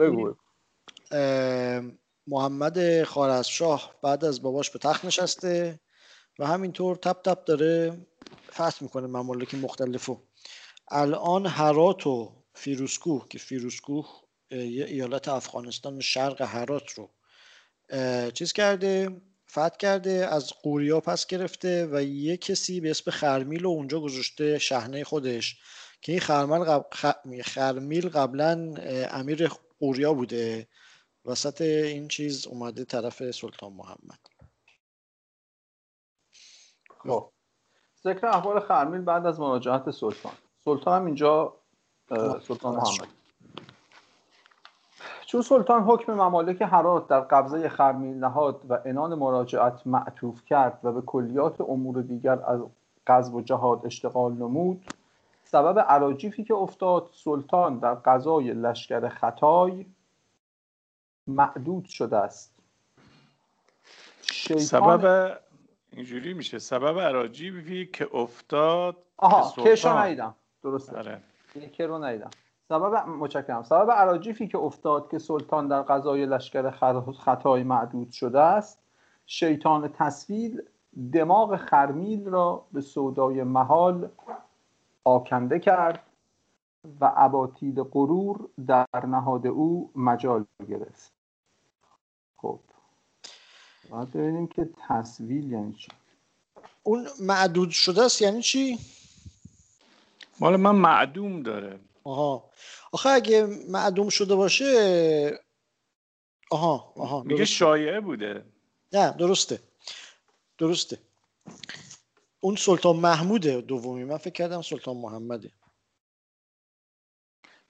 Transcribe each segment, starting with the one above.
بگو. محمد خارزشاه بعد از باباش به تخت نشسته و همینطور تپ تپ داره فتح می‌کنه ممالک مختلفو الان هرات و فیروسکوه که فیروسکوه یه ایالت افغانستان شرق هرات رو چیز کرده فتح کرده از قوریا پس گرفته و یه کسی به اسم خرمیل رو اونجا گذاشته شهنه خودش که این خرمل خرمیل قبلا امیر قوریا بوده. وسط این چیز اومده طرف سلطان محمد. خب. ذکر احوال خرمیل بعد از مراجعت سلطان. سلطان هم اینجا سلطان محمد. چون سلطان حکم ممالک حرات در قبضه خرمیل نهاد و انان مراجعت معطوف کرد و به کلیات امور دیگر از قذب و جهاد اشتغال نمود سبب عراجیفی که افتاد سلطان در قضای لشکر خطای معدود شده است. سبب اینجوری میشه. سبب عراجیفی که افتاد آها که کشو ندیدم. درسته. آره. که رو ندیدم. سبب متشکرم. سبب عراجیفی که افتاد که سلطان در قضای لشکر خطای معدود شده است شیطان تصویل دماغ خرمیل را به سودای محال آکنده کرد و اباطیل غرور در نهاد او مجال گرفت. خب باید ببینیم که تصویل یعنی چی؟ اون معدود شده است یعنی چی؟ مال من معدوم داره. آها. آخه اگه معدوم شده باشه آها آها میگه شایعه بوده. نه درسته. درسته. اون سلطان محموده دومی من فکر کردم سلطان محمده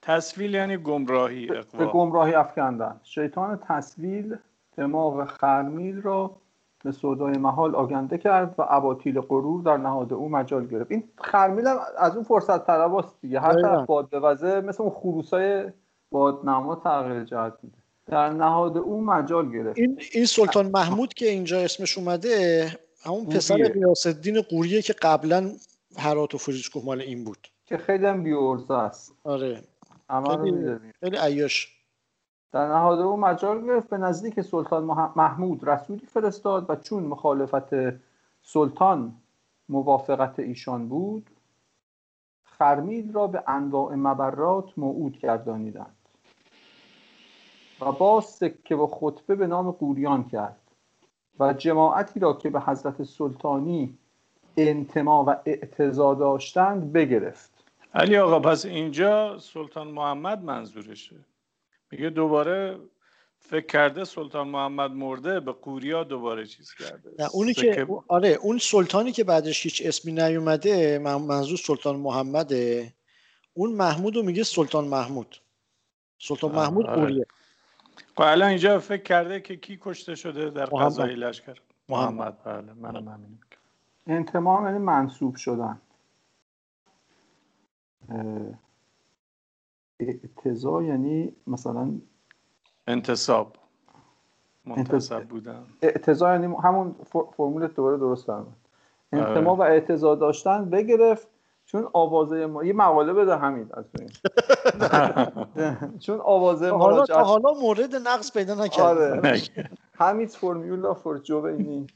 تصویل یعنی گمراهی به گمراهی افکندن. شیطان تصویل دماغ خرمیل را به سودای محال آگنده کرد و اباطیل غرور در نهاد او مجال گرفت. این خرمیل هم از اون فرصت طلباست دیگه. هر طرف باد بوزه مثل اون خروسای بادنما تغییر جهت میده. در نهاد او مجال گرفت. این, این سلطان محمود که اینجا اسمش اومده همون پسر الدین قوریه که قبلا هرات و فریدکوه مال این بود. که خیلی هم بیورزه است. آره. خیلی, خیلی عیاش. در نهاد او مجال گرفت به نزدیک سلطان محمود رسولی فرستاد و چون مخالفت سلطان موافقت ایشان بود خرمیل را به انواع مبرات موعود گردانیدند. و باز سکه و خطبه به نام قوریان کرد. و جماعتی را که به حضرت سلطانی انتما و اعتزا داشتند بگرفت. علی آقا پس اینجا سلطان محمد منظورشه؟ میگه دوباره فکر کرده سلطان محمد مرده به قوریا دوباره چیز کرده. نه اونی که آره اون سلطانی که بعدش هیچ اسمی نیومده منظور سلطان محمده. اون محمود رو میگه سلطان محمود. سلطان محمود آره. قوریه. خب الان اینجا فکر کرده که کی کشته شده در قضای لشکر؟ محمد. بله منم همین انتمام یعنی منصوب شدن. اعتزا یعنی مثلا انتصاب. منتصب بودن. اعتزا یعنی همون فرمول دوباره درست فرمود انتما و اعتزا داشتن بگرفت چون آوازه ما یه مقاله بده همین از چون آوازه حالا تا حالا مورد نقص پیدا نکرد آره. همین فرمولا فور جوینی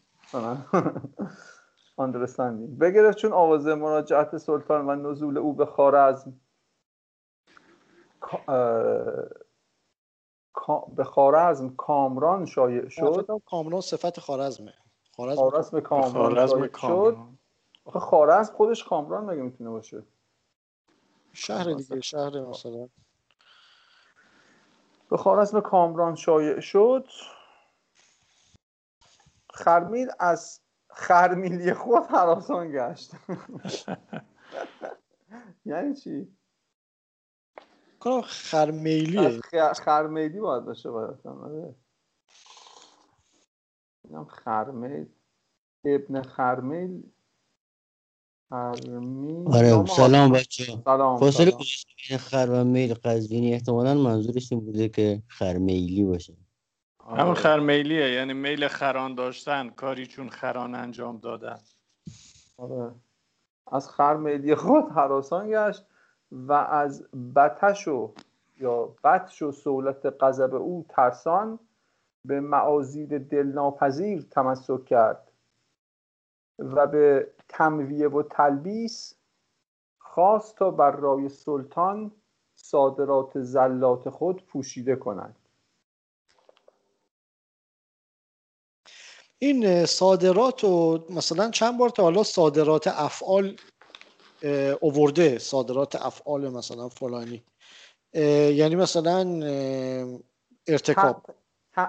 understanding. بگرفت چون آوازه مراجعت سلطان و نزول او به خارزم به خارزم کامران شایع شد. کامران صفت خارزمه خارزم, خارزم کامران. شایع شد. آخه خارزم خودش کامران مگه می‌تونه باشه؟ شهر دیگه شهر مثلا. به خارزم کامران شایع شد. خرمیل از خرمیلی خود حراسان گشت. یعنی چی؟ کنم خرمیلیه. خرمیلی باید باشه باید. آره. خرمیل. ابن خرمیل آره سلام بچه سلام فاصله بین خر و میل قزوینی. احتمالا منظورش این بوده که خرمیلی باشه. همون خرمیلیه یعنی میل خران داشتن کاری چون خران انجام دادن. آره. از خرمیلی خود حراسان گشت و از بتش و یا بطش و سهولت غضب او ترسان به معازید دلناپذیر تمسک کرد. و به تمویه و تلبیس خواست تا بر رای سلطان صادرات زلات خود پوشیده کنند این صادرات و مثلا چند بار تا حالا صادرات افعال اوورده صادرات افعال مثلا فلانی. یعنی مثلا ارتکاب.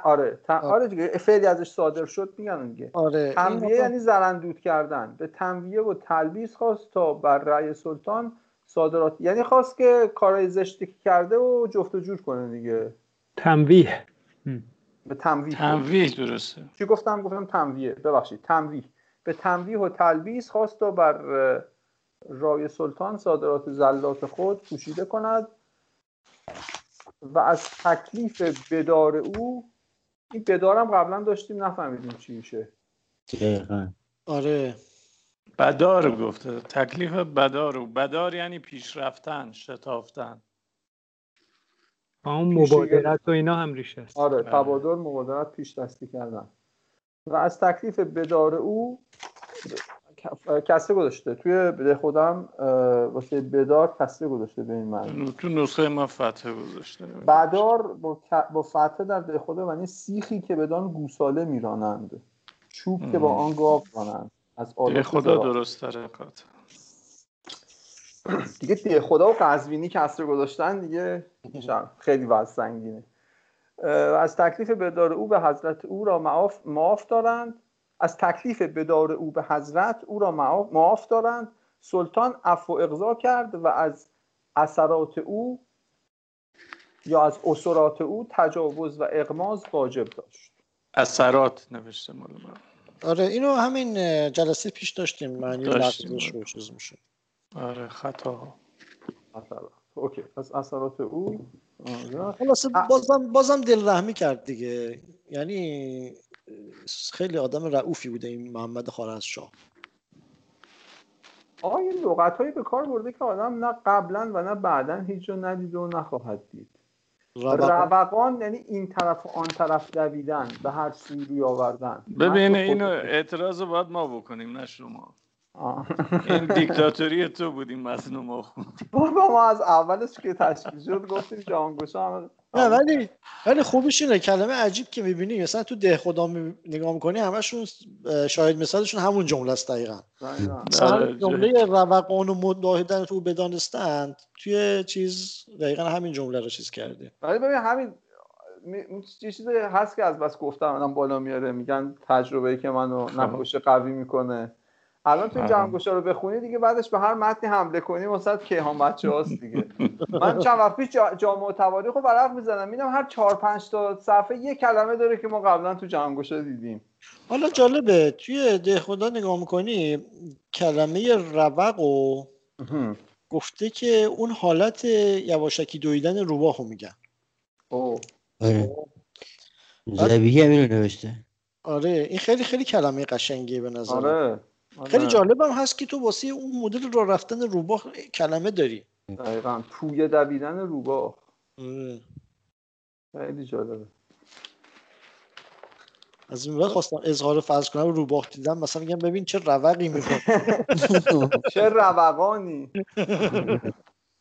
آره آره. دیگه فعلی ازش صادر شد میگن دیگه. آره تنویه یعنی زرندود کردن. به تنویه و تلبیس خواست تا بر رأی سلطان صادرات یعنی خواست که کارهای زشتی که کرده و جفت و جور کنه دیگه. تنویه. به تنویه. تنویه درسته. چی گفتم؟ گفتم تنویه. ببخشید تنویه. به تنویه و تلبیس خواست تا بر رای سلطان صادرات زلات خود پوشیده کند و از تکلیف بدار او این بدارم قبلا داشتیم نفهمیدیم چی میشه. آره. بدار گفته. تکلیف بدار و بدار یعنی پیشرفتن شتافتن. اون مبادرت و اینا هم ریشه است. آره تبادر مبادرت پیش دستی کردن. و از تکلیف بدار او کسره گذاشته. توی بده خودم واسه بدار کسره گذاشته به این معنی. تو نسخه ما فتحه گذاشته. بدار با, با فتحه در ده خدا معنی سیخی که بدان گوساله میرانند. چوب که با آن گاو رانند. از دیگه خدا درست ترکات دیگه دیگه خدا و قزوینی کسره گذاشتن دیگه خیلی وضع سنگینه. از تکلیف بدار او به حضرت او را معاف, معاف دارند. از تکلیف بدار او به حضرت او را معاف دارند. سلطان عفو اقضا کرد و از اثرات او یا از اثرات او تجاوز و اقماز واجب داشت. اثرات نوشته مال آره اینو همین جلسه پیش داشتیم. معنی لفظش رو چیز میشه. آره خطا. اثرات. اوکی پس اثرات او. خلاصه بازم بازم دل رحمی کرد دیگه. یعنی خیلی آدم رعوفی بوده این محمد خارزشاه. آقا این لغت هایی به کار برده که آدم نه قبلا و نه بعدا هیچ رو ندید و نخواهد دید. روقان یعنی این طرف و آن طرف دویدن به هر سوی روی آوردن. ببین اینو اعتراض باید ما بکنیم نه شما. این دیکتاتوری تو بودیم متن ما خوندیم بابا ما از اولش که تشکیل شد گفتیم جهانگشا نه ولی ولی خوبش اینه کلمه عجیب که می‌بینی. مثلا تو ده خدا نگاه می‌کنی همشون شاهد مثالشون همون جمله است دقیقا. مثلا جمله روقان و مداهدن تو بدانستند توی چیز دقیقا همین جمله رو چیز کرده ولی ببین همین یه چیزی هست که از بس گفتم الان بالا میاره میگن تجربه که منو نقاش قوی می‌کنه. الان تو جمع رو بخونی دیگه بعدش به هر متنی حمله کنی واسه کیهان بچه هاست دیگه. من چند وقت پیش جامعه تواریخ رو ورق می‌زنم میدم هر چهار پنج تا صفحه یه کلمه داره که ما قبلا تو جمع دیدیم. حالا جالبه توی ده خدا نگاه می‌کنی کلمه روق و گفته که اون حالت یواشکی دویدن روباهو میگن. اوه. آره. زبیهی همینو نوشته. آره این خیلی خیلی کلمه قشنگیه به نظر آره. خیلی آره. جالبم هست که تو واسه اون مدل را رفتن روباه کلمه داری. دقیقا. پویه دویدن روباه. آره. خیلی جالبه. از این وقت خواستم اظهار فرض کنم روباه دیدم مثلا میگم ببین چه روقی می‌کنه چه روقانی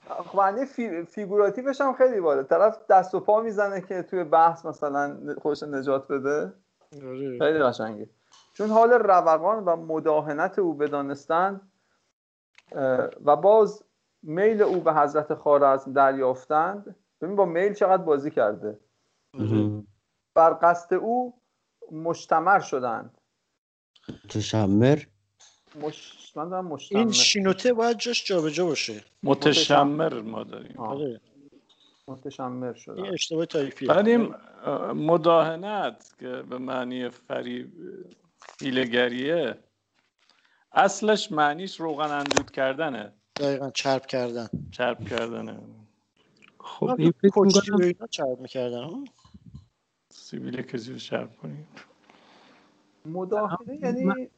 خب معنی فی... فیگوراتیوش هم خیلی بالا طرف دست و پا می‌زنه که توی بحث مثلا خوش نجات بده. آره. خیلی قشنگه. چون حال روقان و مداهنت او بدانستند و باز میل او به حضرت خارزم دریافتند. ببین با میل چقدر بازی کرده. بر قصد او مشتمر شدند. متشمر مش... من مشتمر. این شینوته باید جاش جابجا باشه. متشمر ما داریم. آره. متشمر شدن این اشتباه تایپیه بعد مداهنت که به معنی فریب هیلگریه اصلش معنیش روغن اندود کردنه. دقیقا چرب کردن. چرب کردنه. خب این فکر می‌کنم چرب می‌کردن سیبیل کسی رو چرب کنیم. مداهنه یعنی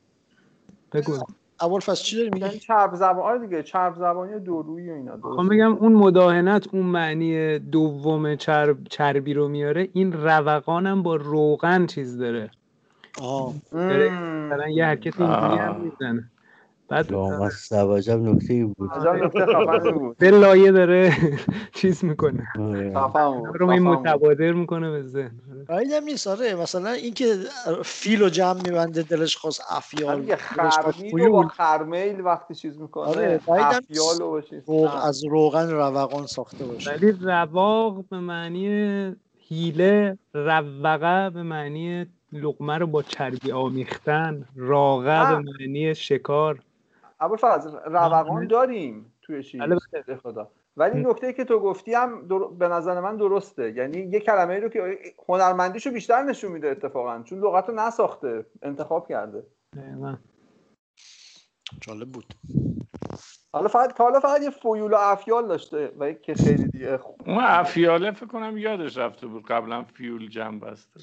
بگو. اول فصل چی داری میگی؟ چرب زبان آره دیگه چرب زبانی دورویی و اینا خب میگم اون مداهنت اون معنی دوم چرب چربی رو میاره این روقان هم با روغن چیز داره. آها مثلا یه حرکت اینجوری هم می‌زنه. بعد عجب نکته بود. به لایه داره چیز می‌کنه. رو این متبادر می‌کنه به ذهن. هم نیست آره. مثلا اینکه فیل و جمع میبنده دلش خواست افیال خرمیل با خرمیل وقتی چیز می‌کنه آره افیال و از روغن روغان ساخته باشه. ولی رواق به معنی هیله روقه به معنی لقمه رو با چربی آمیختن راغه به معنی شکار. ابو فضل روقان داریم توی چیز. بله، بله. خدا. ولی نکته که تو گفتی هم در... به نظر من درسته. یعنی یه کلمه ای رو که هنرمندیشو بیشتر نشون میده اتفاقا. چون لغت رو نساخته انتخاب کرده. جالب بود. حالا فقط حالا فقط یه فیول و افیال داشته و که خیلی دیگه اون افیاله فکر کنم یادش رفته بود قبلا فیول جمع بسته.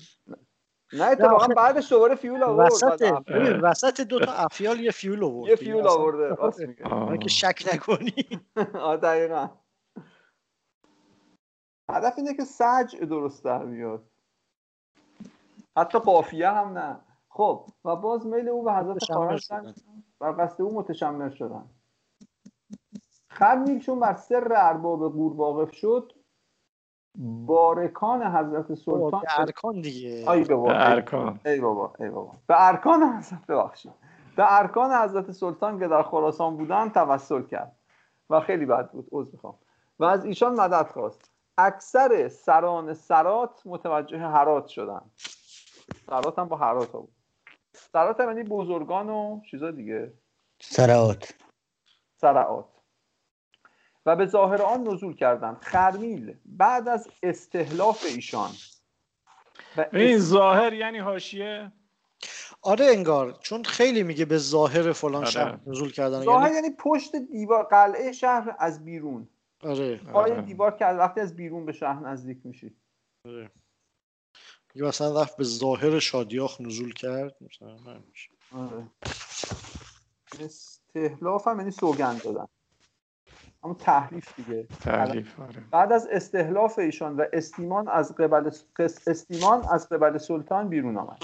نه اتفاقا بعدش دوباره فیول آورد وسط وسط دو تا افیال یه فیول آورد. یه فیول آورده راست میگه. که شک نکنی. آ دقیقاً. هدف اینه که سج درست در میاد حتی قافیه هم نه. خب و باز میل او به حضرت خارج و قصد او متشمر شدن. خرمیل چون بر سر ارباب قور واقف شد. بارکان حضرت سلطان به ارکان دیگه. ای بابا به ارکان. ای بابا ای بابا. به ارکان حضرت ببخشید. به ارکان حضرت سلطان که در خراسان بودن توسل کرد و خیلی بد بود عذر می‌خوام. و از ایشان مدد خواست. اکثر سران سرات متوجه حرات شدن. سرات هم با حرات ها بود. سرات هم یعنی بزرگان و چیزا دیگه. سرات. سرات. و به ظاهر آن نزول کردند. خرمیل بعد از استحلاف ایشان. این ظاهر یعنی حاشیه؟ آره انگار چون خیلی میگه به ظاهر فلان آره. شهر نزول کردن. ظاهر یعنی... یعنی پشت دیوار قلعه شهر از بیرون. آره. آره. دیوار که وقتی از بیرون به شهر نزدیک میشی. آره. میگه مثلا رفت به ظاهر شادیاخ نزول کرد مثلا آره. استحلاف هم یعنی سوگند دادن. همون تحریف دیگه. تحریف آره. بعد از استحلاف ایشان و استیمان از قبل استیمان از قبل سلطان بیرون آمد.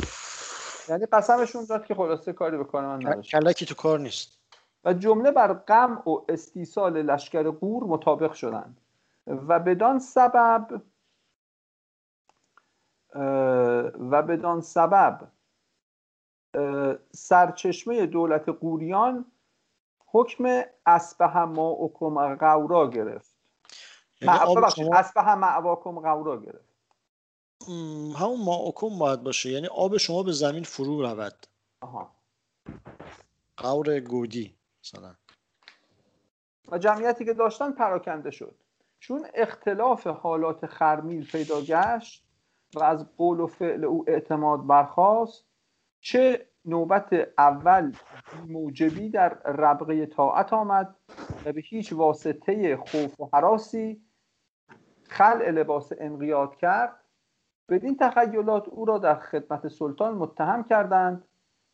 یعنی قسمشون داد که خلاصه کاری به کار من نداشت. کلکی تو کار نیست. و جمله بر غم و استیصال لشکر قور مطابق شدند. و بدان سبب و بدان سبب سرچشمه دولت قوریان حکم اسبه ماعکم غورا گرفت. یعنی اسبه معواکم غورا گرفت. همون ماعکم باید باشه. یعنی آب شما به زمین فرو رود. آها. غور گودی مثلا. و جمعیتی که داشتن پراکنده شد. چون اختلاف حالات خرمیل پیدا گشت و از قول و فعل او اعتماد برخواست چه نوبت اول موجبی در ربقه طاعت آمد و به هیچ واسطه خوف و حراسی خلع لباس انقیاد کرد. بدین تخیلات او را در خدمت سلطان متهم کردند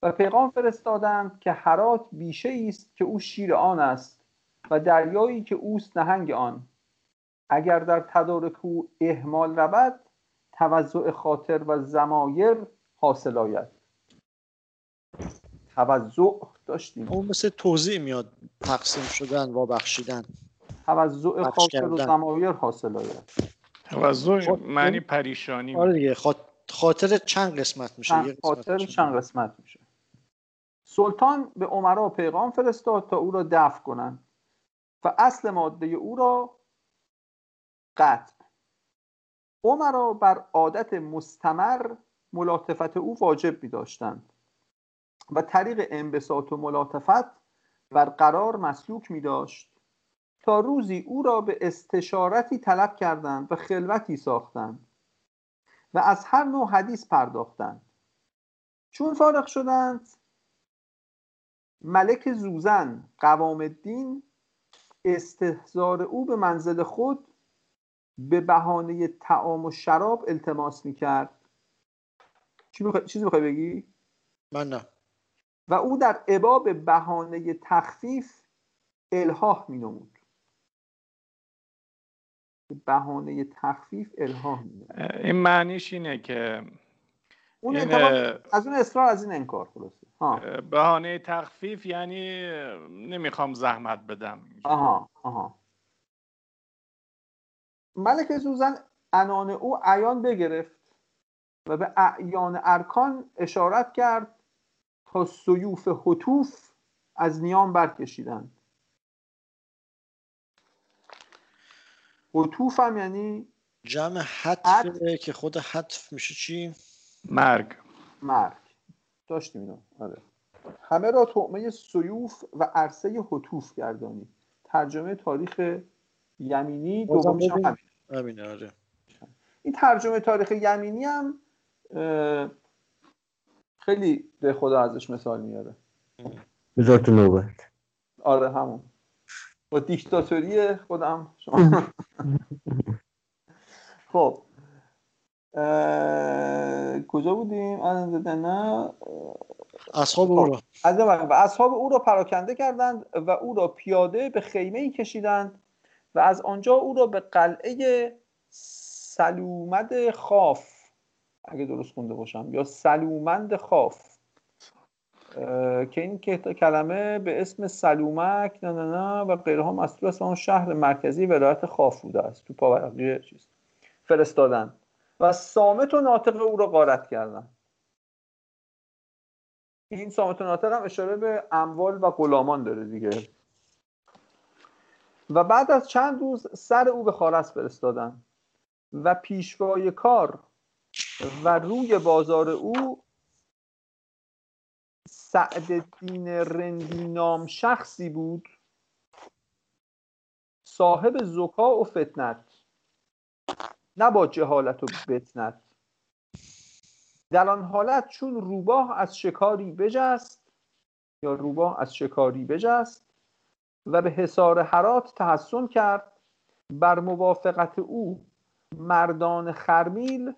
و پیغام فرستادند که حرات بیشه است که او شیر آن است و دریایی که اوست نهنگ آن. اگر در تدارک او اهمال رود توضع خاطر و زمایر حاصل آید. توضع داشتیم. اون مثل توضیح میاد تقسیم شدن و بخشیدن توضع خاطر و زمایر حاصل آید توضع معنی پریشانی آره دیگه خاطر چند قسمت میشه؟ خاطر چند قسمت میشه؟ سلطان به عمرا پیغام فرستاد تا او را دفع کنند. و اصل ماده او را قطع. عمرا بر عادت مستمر ملاطفت او واجب می داشتند و طریق انبساط و ملاطفت بر قرار مسلوک می داشت تا روزی او را به استشارتی طلب کردند و خلوتی ساختند و از هر نوع حدیث پرداختند. چون فارغ شدند ملک زوزن قوام الدین استهزار او به منزل خود به بهانه تعام و شراب التماس می‌کرد. چی چیزی می‌خوای بگی؟ من نه. و او در عباب بهانه تخفیف الهاه می نمود بهانه تخفیف الهاه می این معنیش اینه که اون این از اون اصرار از این انکار خلاصه. بهانه تخفیف یعنی نمی‌خوام زحمت بدم. آها آها. ملک سوزن انان او عیان بگرفت و به اعیان ارکان اشارت کرد تا سیوف حتوف از نیام برکشیدند. حتوف هم یعنی جمع حتفه که خود حتف میشه چی؟ مرگ. مرگ. داشتیم اینو. آره. همه را تعمه سیوف و عرصه حتوف گردانی. ترجمه تاریخ یمینی دومیش همین آره. این ترجمه تاریخ یمینی هم خیلی به خدا ازش مثال میاره. بذار تو نوبت. آره همون. با دیکتاتوری خودم شما. خب. کجا بودیم؟ نه. اصحاب او را. و اصحاب او را پراکنده کردند و او را پیاده به خیمه ای کشیدند و از آنجا او را به قلعه سلومد خاف اگه درست خونده باشم. یا سلومند خاف. که این کلمه به اسم سلومک نه نه نه و غیرها مسئول است اون شهر مرکزی ولایت خاف بوده است. تو پاورقی چیز فرستادن. و سامت و ناطق او را غارت کردن. این سامت و ناطق هم اشاره به اموال و غلامان داره دیگه. و بعد از چند روز سر او به خارس فرستادن. و پیشوای کار و روی بازار او سعدالدین رندی نام شخصی بود صاحب زکا و فتنت. نه با جهالت و بتنت. در آن حالت چون روباه از شکاری بجست یا روباه از شکاری بجست و به حصار حرات تحسن کرد بر موافقت او مردان خرمیل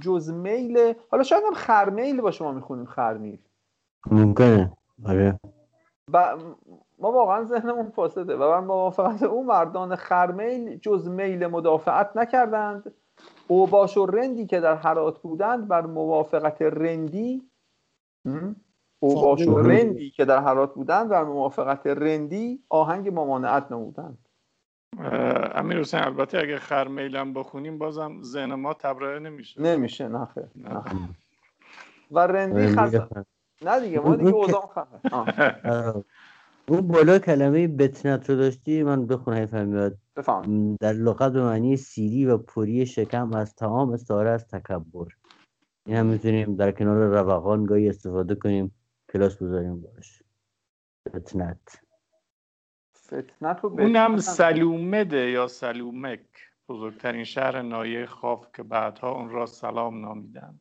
جز میل حالا شاید هم خرمیل با شما می‌خونیم خرمیل ممکنه. آره. و ما واقعا ذهنمون فاسده و بر موافقت او مردان خرمیل جز میل مدافعت نکردند. اوباش و رندی که در حرات بودند بر موافقت رندی اوباش و رندی که در حرات بودند بر موافقت رندی آهنگ ممانعت نمودند. امیر حسین البته اگه خرمیلم بخونیم بازم ذهن ما تبرئه نمیشه. نمیشه نخه و رندی خزن نه دیگه ما دیگه اوزام خفه. اون بالا کلمه بتنت رو داشتی من بخونم حیف میاد در لغت به معنی سیری و پوری شکم از تمام استعاره از تکبر. این هم می‌تونیم در کنار روقان گاهی استفاده کنیم کلاس بذاریم باش. بتنت. فتنت اونم سلومده یا سلومک؟ بزرگترین شهر نایه خاف که بعدها اون را سلام نامیدند.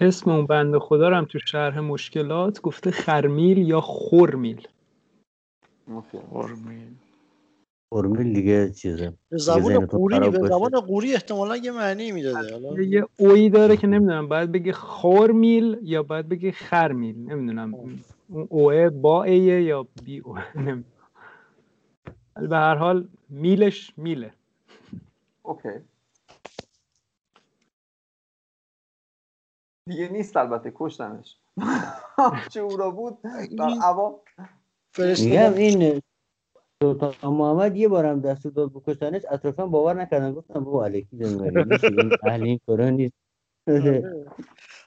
اسم اون بند خدا رو هم تو شرح مشکلات گفته خرمیل یا خورمیل. خورمیل. خورمیل دیگه چیزه. به زبان قوری به زبان قوری احتمالا یه معنی می‌داده. یه اویی داره که نمی‌دونم باید بگه خورمیل یا باید بگه خرمیل. نمی‌دونم. اون اوه با ایه یا بی او نمی‌دونم. به هر حال میلش میله. اوکی. دیگه نیست البته کشتنش چه او را بود در عوام میگم این سلطان محمد یه بارم دستور داد بکشتنش اطرافا باور نکردن. گفتم بابا علیکی داریم اهل این کارا نیست. آره.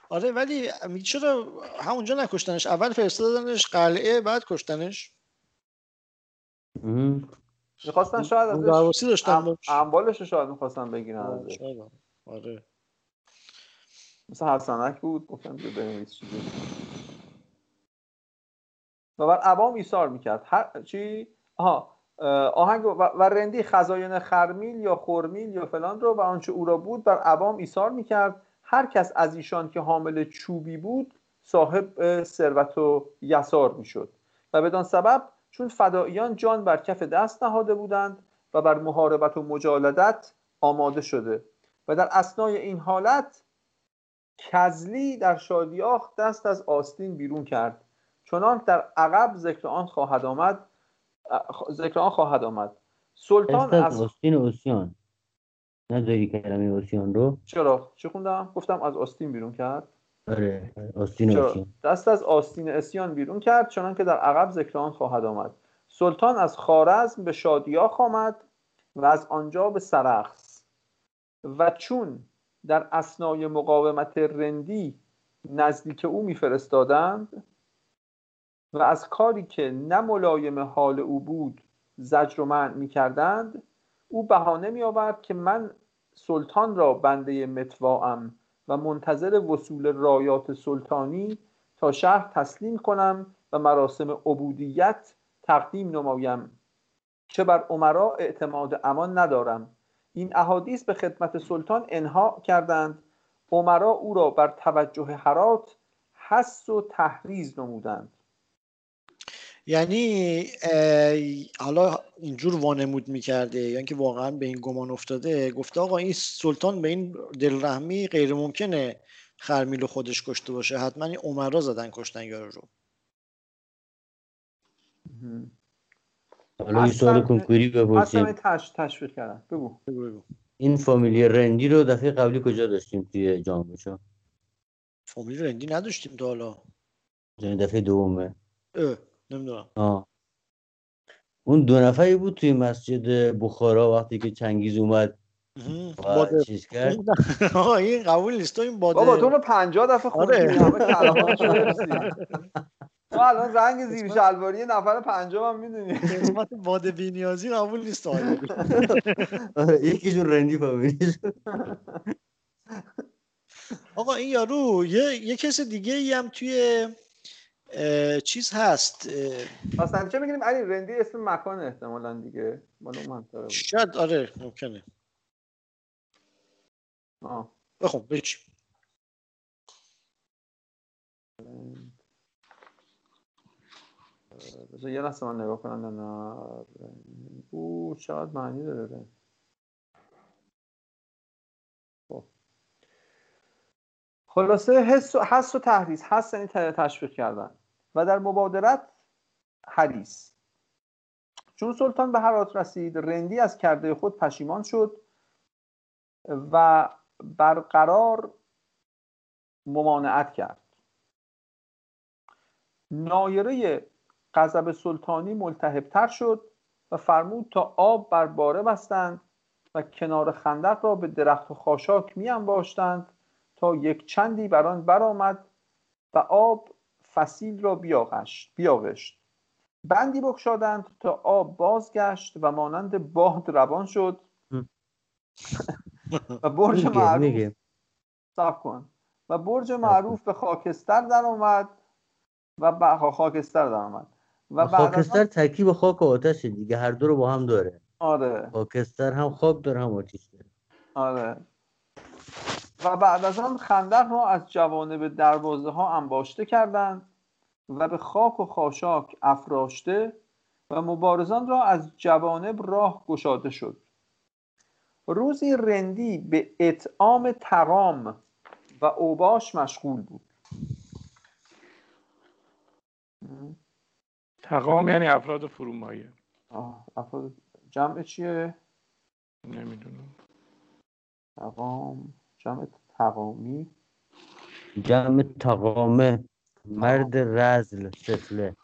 آره ولی چرا همونجا نکشتنش؟ اول فرستادنش قلعه بعد کشتنش؟ می‌خواستن شاید ازش داشتن اموالش رو شاید می‌خواستن بگیرن آره مثل حسنک بود گفتم بیا بنویس چیزی. و بر عوام ایثار می‌کرد. هر چی؟ آها آهنگ و, و رندی خزاین خرمیل یا خورمیل یا فلان رو و آنچه او را بود بر عوام ایثار می‌کرد. هر کس از ایشان که حامل چوبی بود صاحب ثروت و یسار می‌شد. و بدان سبب چون فداییان جان بر کف دست نهاده بودند و بر محاربت و مجالدت آماده شده و در اسنای این حالت کزلی در شادیاخ دست از آستین بیرون کرد. چنان در عقب ذکر آن خواهد آمد ذکر آن خواهد آمد. سلطان از آستین اوسیان. نداری کلمه اوسیان رو. چرا؟ چی خوندم؟ گفتم از آستین بیرون کرد. آره آستین دست از آستین اسیان بیرون کرد چنان که در عقب ذکر آن خواهد آمد. سلطان از خارزم به شادیا آمد و از آنجا به سرخس. و چون در اسنای مقاومت رندی نزدیک او میفرستادند و از کاری که نه ملایم حال او بود زجر و منع می‌کردند او بهانه می آورد که من سلطان را بنده متواام و منتظر وصول رایات سلطانی تا شهر تسلیم کنم و مراسم عبودیت تقدیم نمایم. چه بر عمرا اعتماد امان ندارم. این احادیث به خدمت سلطان انها کردند. عمرا او را بر توجه حرات حس و تحریز نمودند. یعنی حالا اینجور وانمود می‌کرده یعنی که واقعا به این گمان افتاده گفته آقا این سلطان به این دلرحمی غیر ممکنه خرمیل خودش کشته باشه. حتما این عمرا زدن کشتن یارو رو. حالا این سوال کنکوری بپرسیم. تش تشویق کردم. بگو. بگو این فامیلی رندی رو دفعه قبلی کجا داشتیم توی جامعه فامیلی رندی نداشتیم تا حالا. یعنی دفعه دومه. نمی‌دونم. آه. اون دو نفری بود توی مسجد بخارا وقتی که چنگیز اومد باده چیز کرد؟ این قبول نیست. این باده بابا تو رو 50 دفعه خوندی تو الان رنگ زیر شلواری نفر پنجم هم می‌دونی. قسمت باده بینیازی قبول نیست یکیشون رندی فامیلیش. آقا این یارو یه, یه کس دیگه ای هم توی چیز هست اصلا چه میگیم علی رندی اسم مکان احتمالا دیگه. شاید آره ممکنه. آه. بخون بچ بذار یه لحظه من نگاه کنم نه او چقدر معنی داره خب. خلاصه حس و حس و تحریز. حس یعنی تشویق کردن. و در مبادرت حریص چون سلطان به هرات رسید رندی از کرده خود پشیمان شد و برقرار ممانعت کرد. نایره غضب سلطانی ملتهبتر شد و فرمود تا آب بر باره بستند و کنار خندق را به درخت و خاشاک می انباشتند تا یک چندی بر آن برآمد و آب فسیل را بیاغشت بیاغشت. بندی بکشادند تا آب بازگشت و مانند باد روان شد. و برج معروف کن. و برج معروف به خاکستر در آمد. و خاکستر در آمد. و خاکستر ترکیب خاک و آتش دیگه. هر دو رو با هم داره. آره. خاکستر هم خاک داره هم آتش داره. آره. و بعد از آن خندق را از جوانب دروازه ها انباشته کردند و به خاک و خاشاک افراشته و مبارزان را از جوانب راه گشاده شد. روزی رندی به اطعام تقام و اوباش مشغول بود. تقام یعنی افراد فرومایه. افراد جمع چیه؟ نمی‌دونم. تقام جمع تقامی؟ جمع تقامه مرد رزل سفله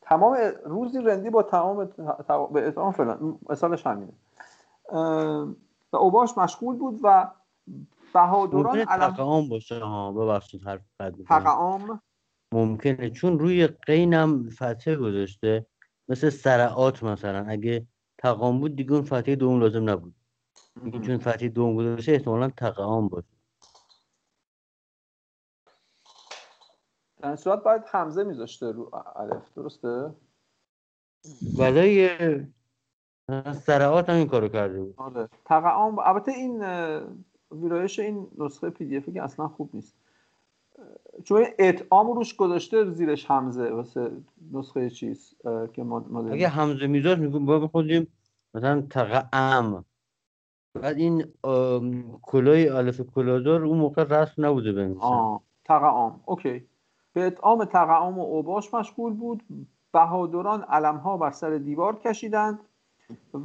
تمام روزی رندی با تمام به اتمام فلان. مثالش همینه. و اوباش مشغول بود و بهادران علم تقام باشه ها ببخشید حرف بد تقام. ممکنه چون روی قینم فتحه گذاشته مثل سرعات مثلا. اگه تقام بود دیگه اون فتحه دوم لازم نبود. چون فتحه دوم گذاشته احتمالا تقام باشه. در صورت باید حمزه میذاشته رو الف درسته؟ برای سرعات هم این کارو کرده بود. آره. تقام البته این ویرایش این نسخه پی دی که اصلا خوب نیست. چون اطعام روش گذاشته زیرش حمزه واسه نسخه چیز که ما اگه حمزه میذاشت میگم با خودیم مثلا تقعم. بعد این کلای الف کلادار اون موقع رسم نبوده بنویسن آه تقعام اوکی. به اطعام تقعام و اوباش مشغول بود. بهادران علمها بر سر دیوار کشیدند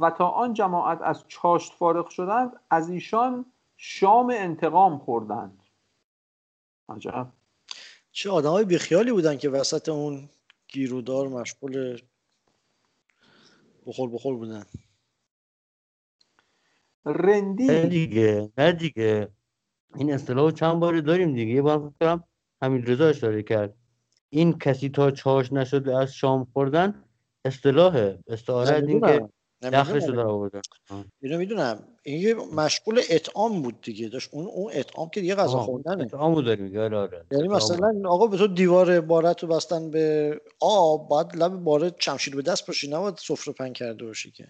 و تا آن جماعت از چاشت فارغ شدند از ایشان شام انتقام خوردند. عجب. چه آدم های بیخیالی بودن که وسط اون گیرودار مشغول بخور بخور بودن. رندی. نه دیگه نه دیگه. این اصطلاح چند بار داریم دیگه. یه بار فکرم همین رضا اشاره کرد. این کسی تا چاش نشده از شام خوردن اصطلاح استعاره این که دخلش رو در آوردن. اینو می‌دونم. این یه مشغول اطعام بود دیگه. داشت اون اون اطعام که دیگه غذا خوردنه. اطعامو داریم میگه آره آره. یعنی مثلا آقا به تو دیوار بارت رو بستن به آب بعد لب باره چمشیر به دست باشی نباید سفره پن کرده باشی که.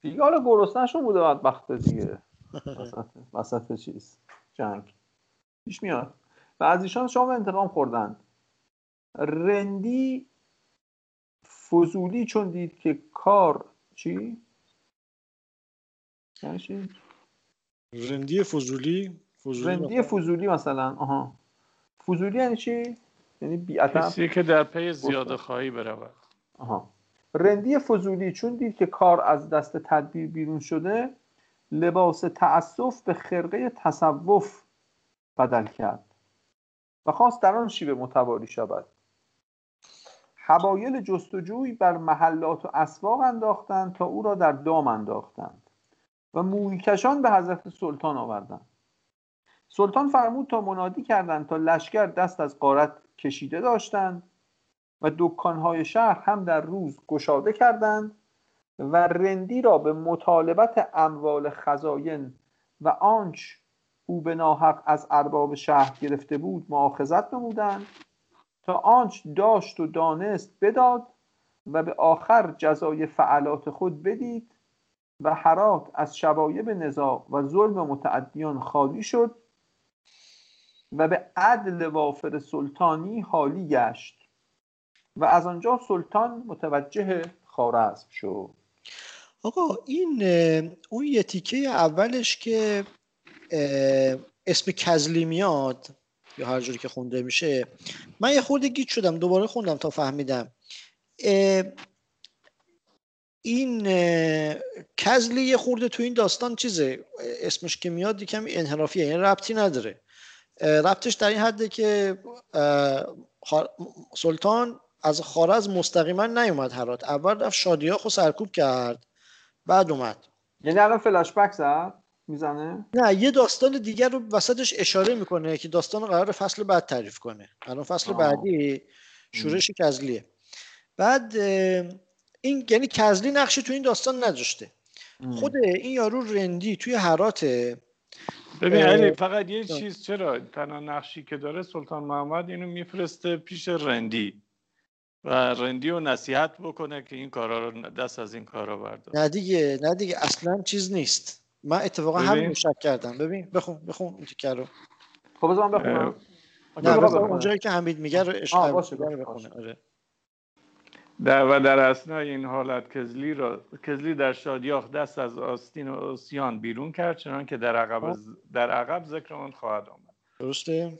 دیگه حالا گرسنه‌شون بوده بدبخت دیگه. وسط چیز جنگ. پیش میاد. و از ایشان شام انتقام خوردند رندی فضولی چون دید که کار چی؟ یعنی رندی فضولی؟ فضولی رندی فضولی مثلا. آها. فضولی یعنی چی؟ یعنی بیعتم کسی که در پی زیاده خواهی برود. آها. رندی فضولی چون دید که کار از دست تدبیر بیرون شده لباس تأسف به خرقه تصوف بدل کرد و خواست در آن شیوه متواری شود. حبایل جستجوی بر محلات و اسواق انداختند تا او را در دام انداختند و مویکشان به حضرت سلطان آوردند. سلطان فرمود تا منادی کردند تا لشکر دست از قارت کشیده داشتند و دکانهای شهر هم در روز گشاده کردند و رندی را به مطالبت اموال خزاین و آنچ او به ناحق از ارباب شهر گرفته بود معاخذت نمودند تا آنچ داشت و دانست بداد و به آخر جزای فعلات خود بدید و حرات از شبایب نزاع و ظلم متعدیان خالی شد و به عدل وافر سلطانی حالی گشت. و از آنجا سلطان متوجه خارزم شد. آقا این اون یه تیکه اولش که اسم کزلی میاد یا هر جوری که خونده میشه من یه خورده گیت شدم دوباره خوندم تا فهمیدم. این کزلی یه خورده تو این داستان چیزه؟ اسمش که میاد یکم انحرافیه یعنی ربطی نداره. ربطش در این حده که سلطان از خارز مستقیما نیومد هرات. اول رفت شادیاخ و سرکوب کرد بعد اومد. یعنی الان فلاش بک زد؟ می‌زنه؟ نه یه داستان دیگر رو وسطش اشاره می‌کنه که داستان قرار فصل بعد تعریف کنه. الان فصل آه. بعدی شورش کزلیه. بعد این یعنی کزلی نقشی تو این داستان نداشته. خود این یارو رندی توی حراته ببین علی فقط یه چیز چرا تنها نقشی که داره سلطان محمد اینو میفرسته پیش رندی؟ و رندی رو نصیحت بکنه که این کارا رو دست از این کارا بردار. نه دیگه نه دیگه اصلا چیز نیست. من اتفاقا همین شک کردم. ببین بخون بخون این تیکه رو. خب بذار بخونم. نه بذار اونجایی که حمید میگه رو اشاره بخونه آره. در و در اسنای این حالت کزلی را کزلی در شادیاخ دست از آستین و اوسیان بیرون کرد چنان که در عقب. در عقب ذکر آن خواهد آمد. درسته.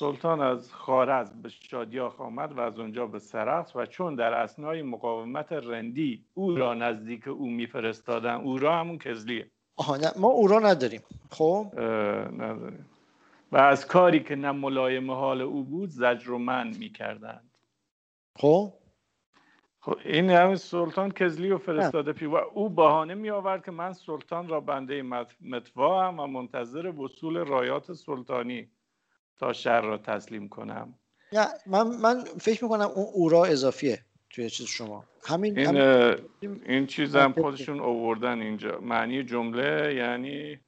سلطان از خارز به شادیاخ آمد و از اونجا به سرخس و چون در اسنای مقاومت رندی او را نزدیک او میفرستادن او را همون کزلیه. آها ما او را نداریم. خب؟ نداریم. و از کاری که نه ملایم حال او بود زجر و من می‌کردند. خب؟ خب این همین سلطان کزلی و فرستاده پی و او بهانه می آورد که من سلطان را بنده متوا هم و منتظر وصول رایات سلطانی تا شهر را تسلیم کنم. نه من من فکر می‌کنم اون اورا اضافیه توی چیز شما. همین این همین... این چیز هم خودشون آوردن اینجا. معنی جمله یعنی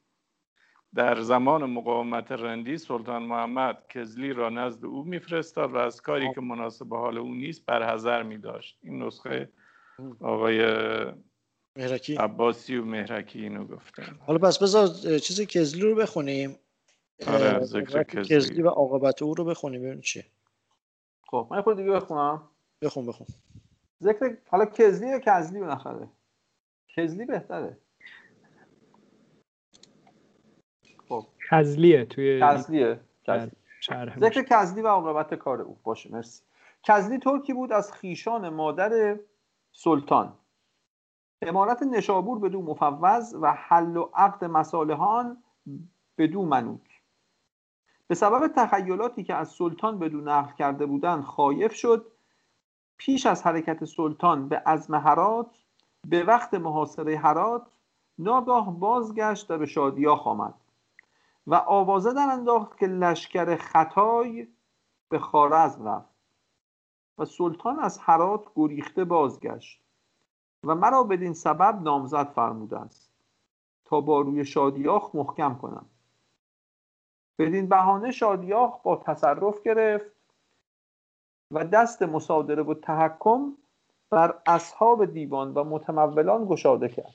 در زمان مقاومت رندی سلطان محمد کزلی را نزد او میفرستاد و از کاری که مناسب حال او نیست برحذر می داشت این نسخه آقای مهرکی. عباسی و مهرکی اینو گفتن. حالا پس بذار چیز کزلی رو بخونیم. آره ذکر کزلی و عاقبت او رو بخونیم ببینیم چیه خب من خود دیگه بخونم. بخون بخون. ذکر حالا کزلی یا کزلی نخره کزلی بهتره. خب. کزلیه توی کزلیه. ذکر کزلی و عاقبت کار او. باشه مرسی. کزلی ترکی بود از خیشان مادر سلطان. امارت نشابور به دو مفوض و حل و عقد مسالهان به دو منوط. به سبب تخیلاتی که از سلطان به دو نقل کرده بودند خایف شد پیش از حرکت سلطان به عزم هرات به وقت محاصره هرات ناگاه بازگشت و به شادیاخ آمد و آوازه در انداخت که لشکر خطای به خارزم رفت و سلطان از هرات گریخته بازگشت و مرا بدین سبب نامزد فرموده است تا با روی شادیاخ محکم کنم. بدین بهانه شادیاخ با تصرف گرفت و دست مصادره و تحکم بر اصحاب دیوان و متمولان گشاده کرد.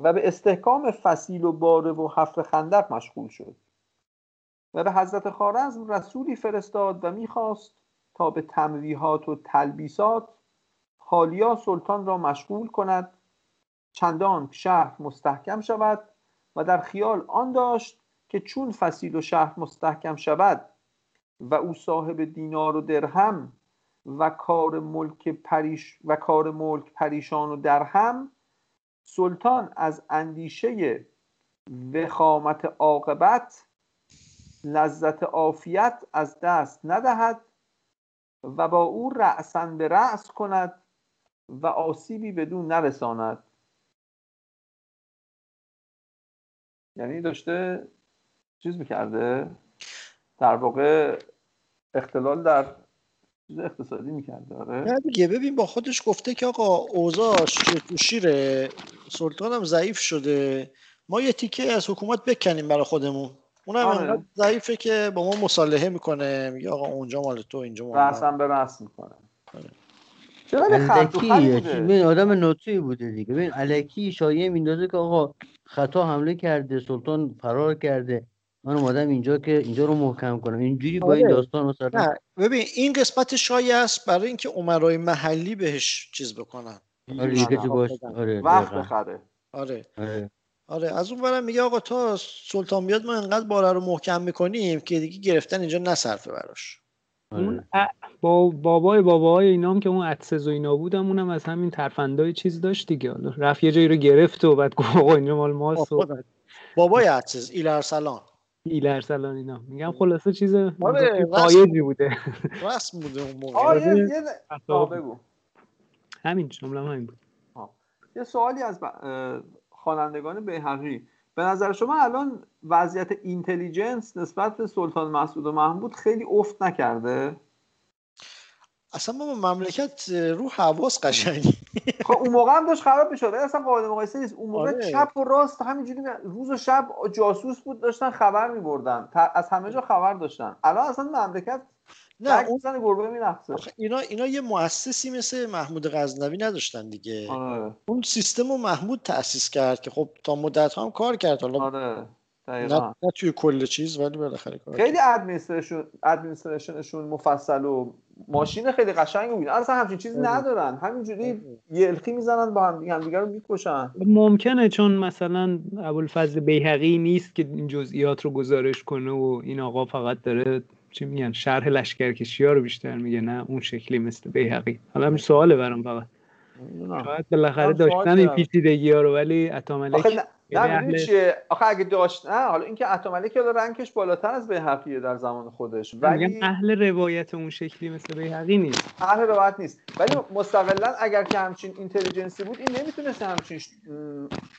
و به استحکام فسیل و باره و حفر خندق مشغول شد. و به حضرت خارزم رسولی فرستاد و می‌خواست تا به تمویحات و تلبیسات حالیا سلطان را مشغول کند چندان شهر مستحکم شود و در خیال آن داشت که چون فسیل و شهر مستحکم شود و او صاحب دینار و درهم و کار ملک پریش و کار ملک پریشان و درهم سلطان از اندیشه وخامت عاقبت لذت عافیت از دست ندهد و با او رأسن به رأس کند و آسیبی بدون نرساند. یعنی داشته چیز می‌کرده در واقع اختلال در چیز اقتصادی می‌کرده آره. نه دیگه ببین با خودش گفته که آقا اوضاعش تو شیره سلطان هم ضعیف شده. ما یه تیکه از حکومت بکنیم برای خودمون. اونم آره. ضعیفه که با ما مصالحه می‌کنه. میگه آقا اونجا مال تو اینجا مال رسم به رسم می‌کنه. آره. ببین آدم نوتوی بوده دیگه. ببین الکی شایعه میندازه که آقا خطا حمله کرده سلطان فرار کرده. من اومدم اینجا که اینجا رو محکم کنم. اینجوری با این آره. داستان مثلا ببین این قسمت شایع است برای اینکه عمرای محلی بهش چیز بکنن. آره باش آره وقت بخره. آره. آره. آره از اون برم میگه آقا تا سلطان بیاد ما انقدر باره رو محکم می‌کنیم که دیگه گرفتن اینجا نصرفه براش. اون آره. با بابای باباهای اینام که اون عدسز و اینا بودم اونم از همین ترفندای چیز داشت دیگه. حالا رفت یه جایی رو گرفت و بعد گفت آقا اینجا مال ماست بابای عدسز ایلرسلان. ایلرسلان اینا. میگم خلاصه چیز آره بوده. رسم بوده اون موقع. آره. بگو. همین جمله همین بود. یه سوالی از خوانندگان بیهقی به نظر شما الان وضعیت اینتلیجنس نسبت به سلطان مسعود و محمود خیلی افت نکرده؟ اصلا ما مملکت رو حواس قشنگی. خب اون موقع هم داشت خراب می‌شد اصلا قابل مقایسه نیست. اون موقع آره. چپ و راست همینجوری روز و شب جاسوس بود داشتن خبر میبردن. از همه جا خبر داشتن. الان اصلا مملکت نه اون زن گربه میرقصه اینا اینا یه مؤسسی مثل محمود غزنوی نداشتن دیگه آره. اون سیستم رو محمود تأسیس کرد که خب تا مدت هم کار کرد حالا آره. نه, نه توی کل چیز ولی بالاخره کار خیلی ادمنستریشن ادمنستریشنشون مفصل و ماشین خیلی قشنگی بود اصلا همچین چیزی آره. ندارن همینجوری آره. یلخی می‌زنن با هم دیگه رو می‌کشن ممکنه چون مثلا ابوالفضل بیهقی نیست که این جزئیات رو گزارش کنه و این آقا فقط داره چی میگن شرح لشکرکشی ها رو بیشتر میگه نه اون شکلی مثل بیهقی حالا همین سواله برام فقط شاید بالاخره داشتن این پیچیدگی ها رو ولی اتاملک نه چیه؟ آخه اگه داشت نه حالا اینکه اتمالی که رنگش بالاتر از بیهقیه در زمان خودش ولی اهل روایت اون شکلی مثل بیهقی نیست. اهل روایت نیست. ولی مستقلا اگر که همچین اینتلیجنسی بود این نمی‌تونست همچین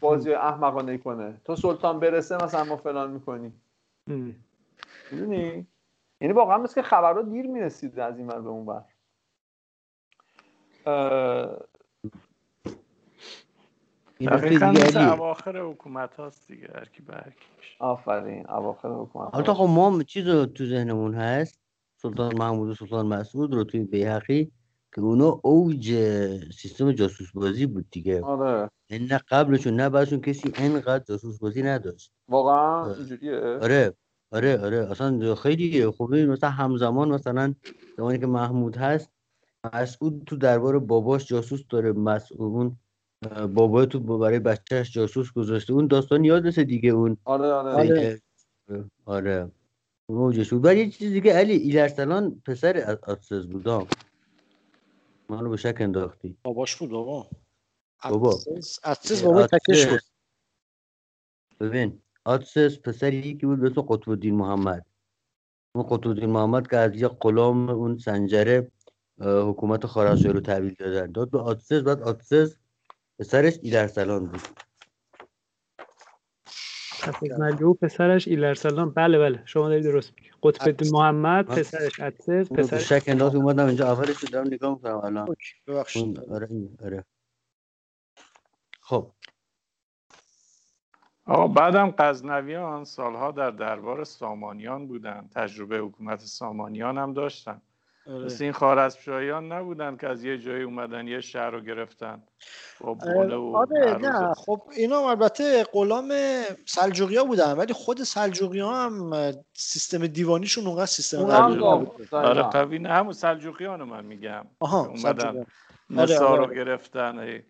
بازی احمقانه کنه. تا سلطان برسه مثلا ما فلان می‌کنیم. می‌دونی؟ یعنی واقعا مثل که خبرها دیر می‌رسید از این ور به اون بر دقیقا اواخر حکومت هاست دیگه هرکی آفرین اواخر حکومت حالا خب ما چیز رو تو ذهنمون هست؟ سلطان محمود و سلطان مسعود رو توی بیحقی که اونا اوج سیستم جاسوس بازی بود دیگه. آره. این نه قبلشون نه بعدشون کسی اینقدر جاسوس بازی نداشت. واقعا آره. اینجوریه. آره. آره آره اصلا خیلی خوبه. مثلا همزمان مثلا زمانی که محمود هست مسعود تو دربار باباش جاسوس داره. مسعود بابا تو برای بچهش جاسوس گذاشته. اون داستان یادسه دیگه اون. آره آره. آره, آره. موجش بود یه چیزی که علی ایلرسلان پسر آتسز بودم منو به شک انداختی. باباش بود بابا. بابا. آتسز بابا تکش بود. ببین. آتسس پسر یکی بود به تو قطب الدین محمد. اون قطب الدین محمد که از یه غلام اون سنجره حکومت خارزمی رو تحویل دادن. داد به آتسس بعد آتسس پسرش ایلرسلان بود. مجبور پسرش ایلرسلان. بله بله. شما دارید درست میگی. قطب محمد پسرش اتسس پسرش شک انداز اومدم اینجا. اولش دارم نگاه می‌کنم الان. ببخشید. آره آره. خب. آقا بعدم غزنویان سالها در دربار سامانیان بودن. تجربه حکومت سامانیان هم داشتن. آره. مثل این خارزمشاهیان نبودن که از یه جایی اومدن یه شهر رو گرفتن. با و آره نه. خب اینا البته غلام سلجوقیا بودن ولی خود سلجوقیا هم سیستم دیوانیشون اونقدر سیستم قوی آره قوی نه همون سلجوقیان من میگم. آها اومدن نصار آره، رو آره. گرفتن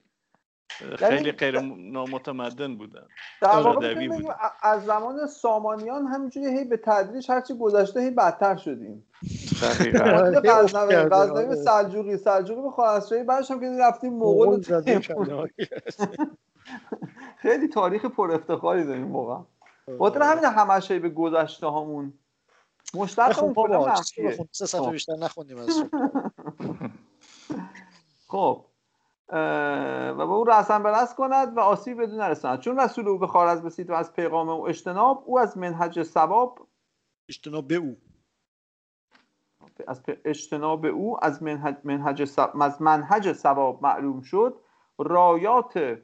خیلی غیر نامتمدن بودن. در واقع از زمان سامانیان همینجوری هی به تدریج هرچی گذشته هی بدتر شدیم. غزنوی به سلجوقی. سلجوقی به خواهستشاهی بعدش هم که رفتیم مغول خیلی تاریخ پر افتخاری داریم موقع خاطر همین همش به گذشته هامون مشتاق اون کلا بیشتر نخوندیم خب. و به او رسن به کند و آسیب بدون نرساند. چون رسول او به خارز بسید و از پیغام او اجتناب او از منهج ثواب اجتناب به او. از اجتناب او از منهج, منهج از منهج معلوم شد. رایات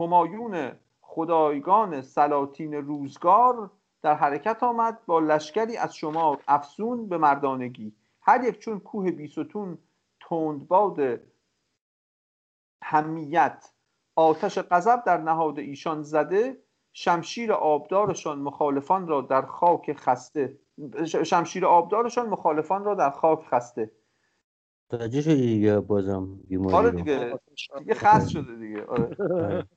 همایون خدایگان سلاطین روزگار در حرکت آمد با لشکری از شما افسون به مردانگی. هر یک چون کوه بیستون تندباد همیت آتش غضب در نهاد ایشان زده شمشیر آبدارشان مخالفان را در خاک خسته. شمشیر آبدارشان مخالفان را در خاک خسته. توجه شدی دیگه بازم بیماری آره دیگه. دیگه خست شده دیگه. آره, آره.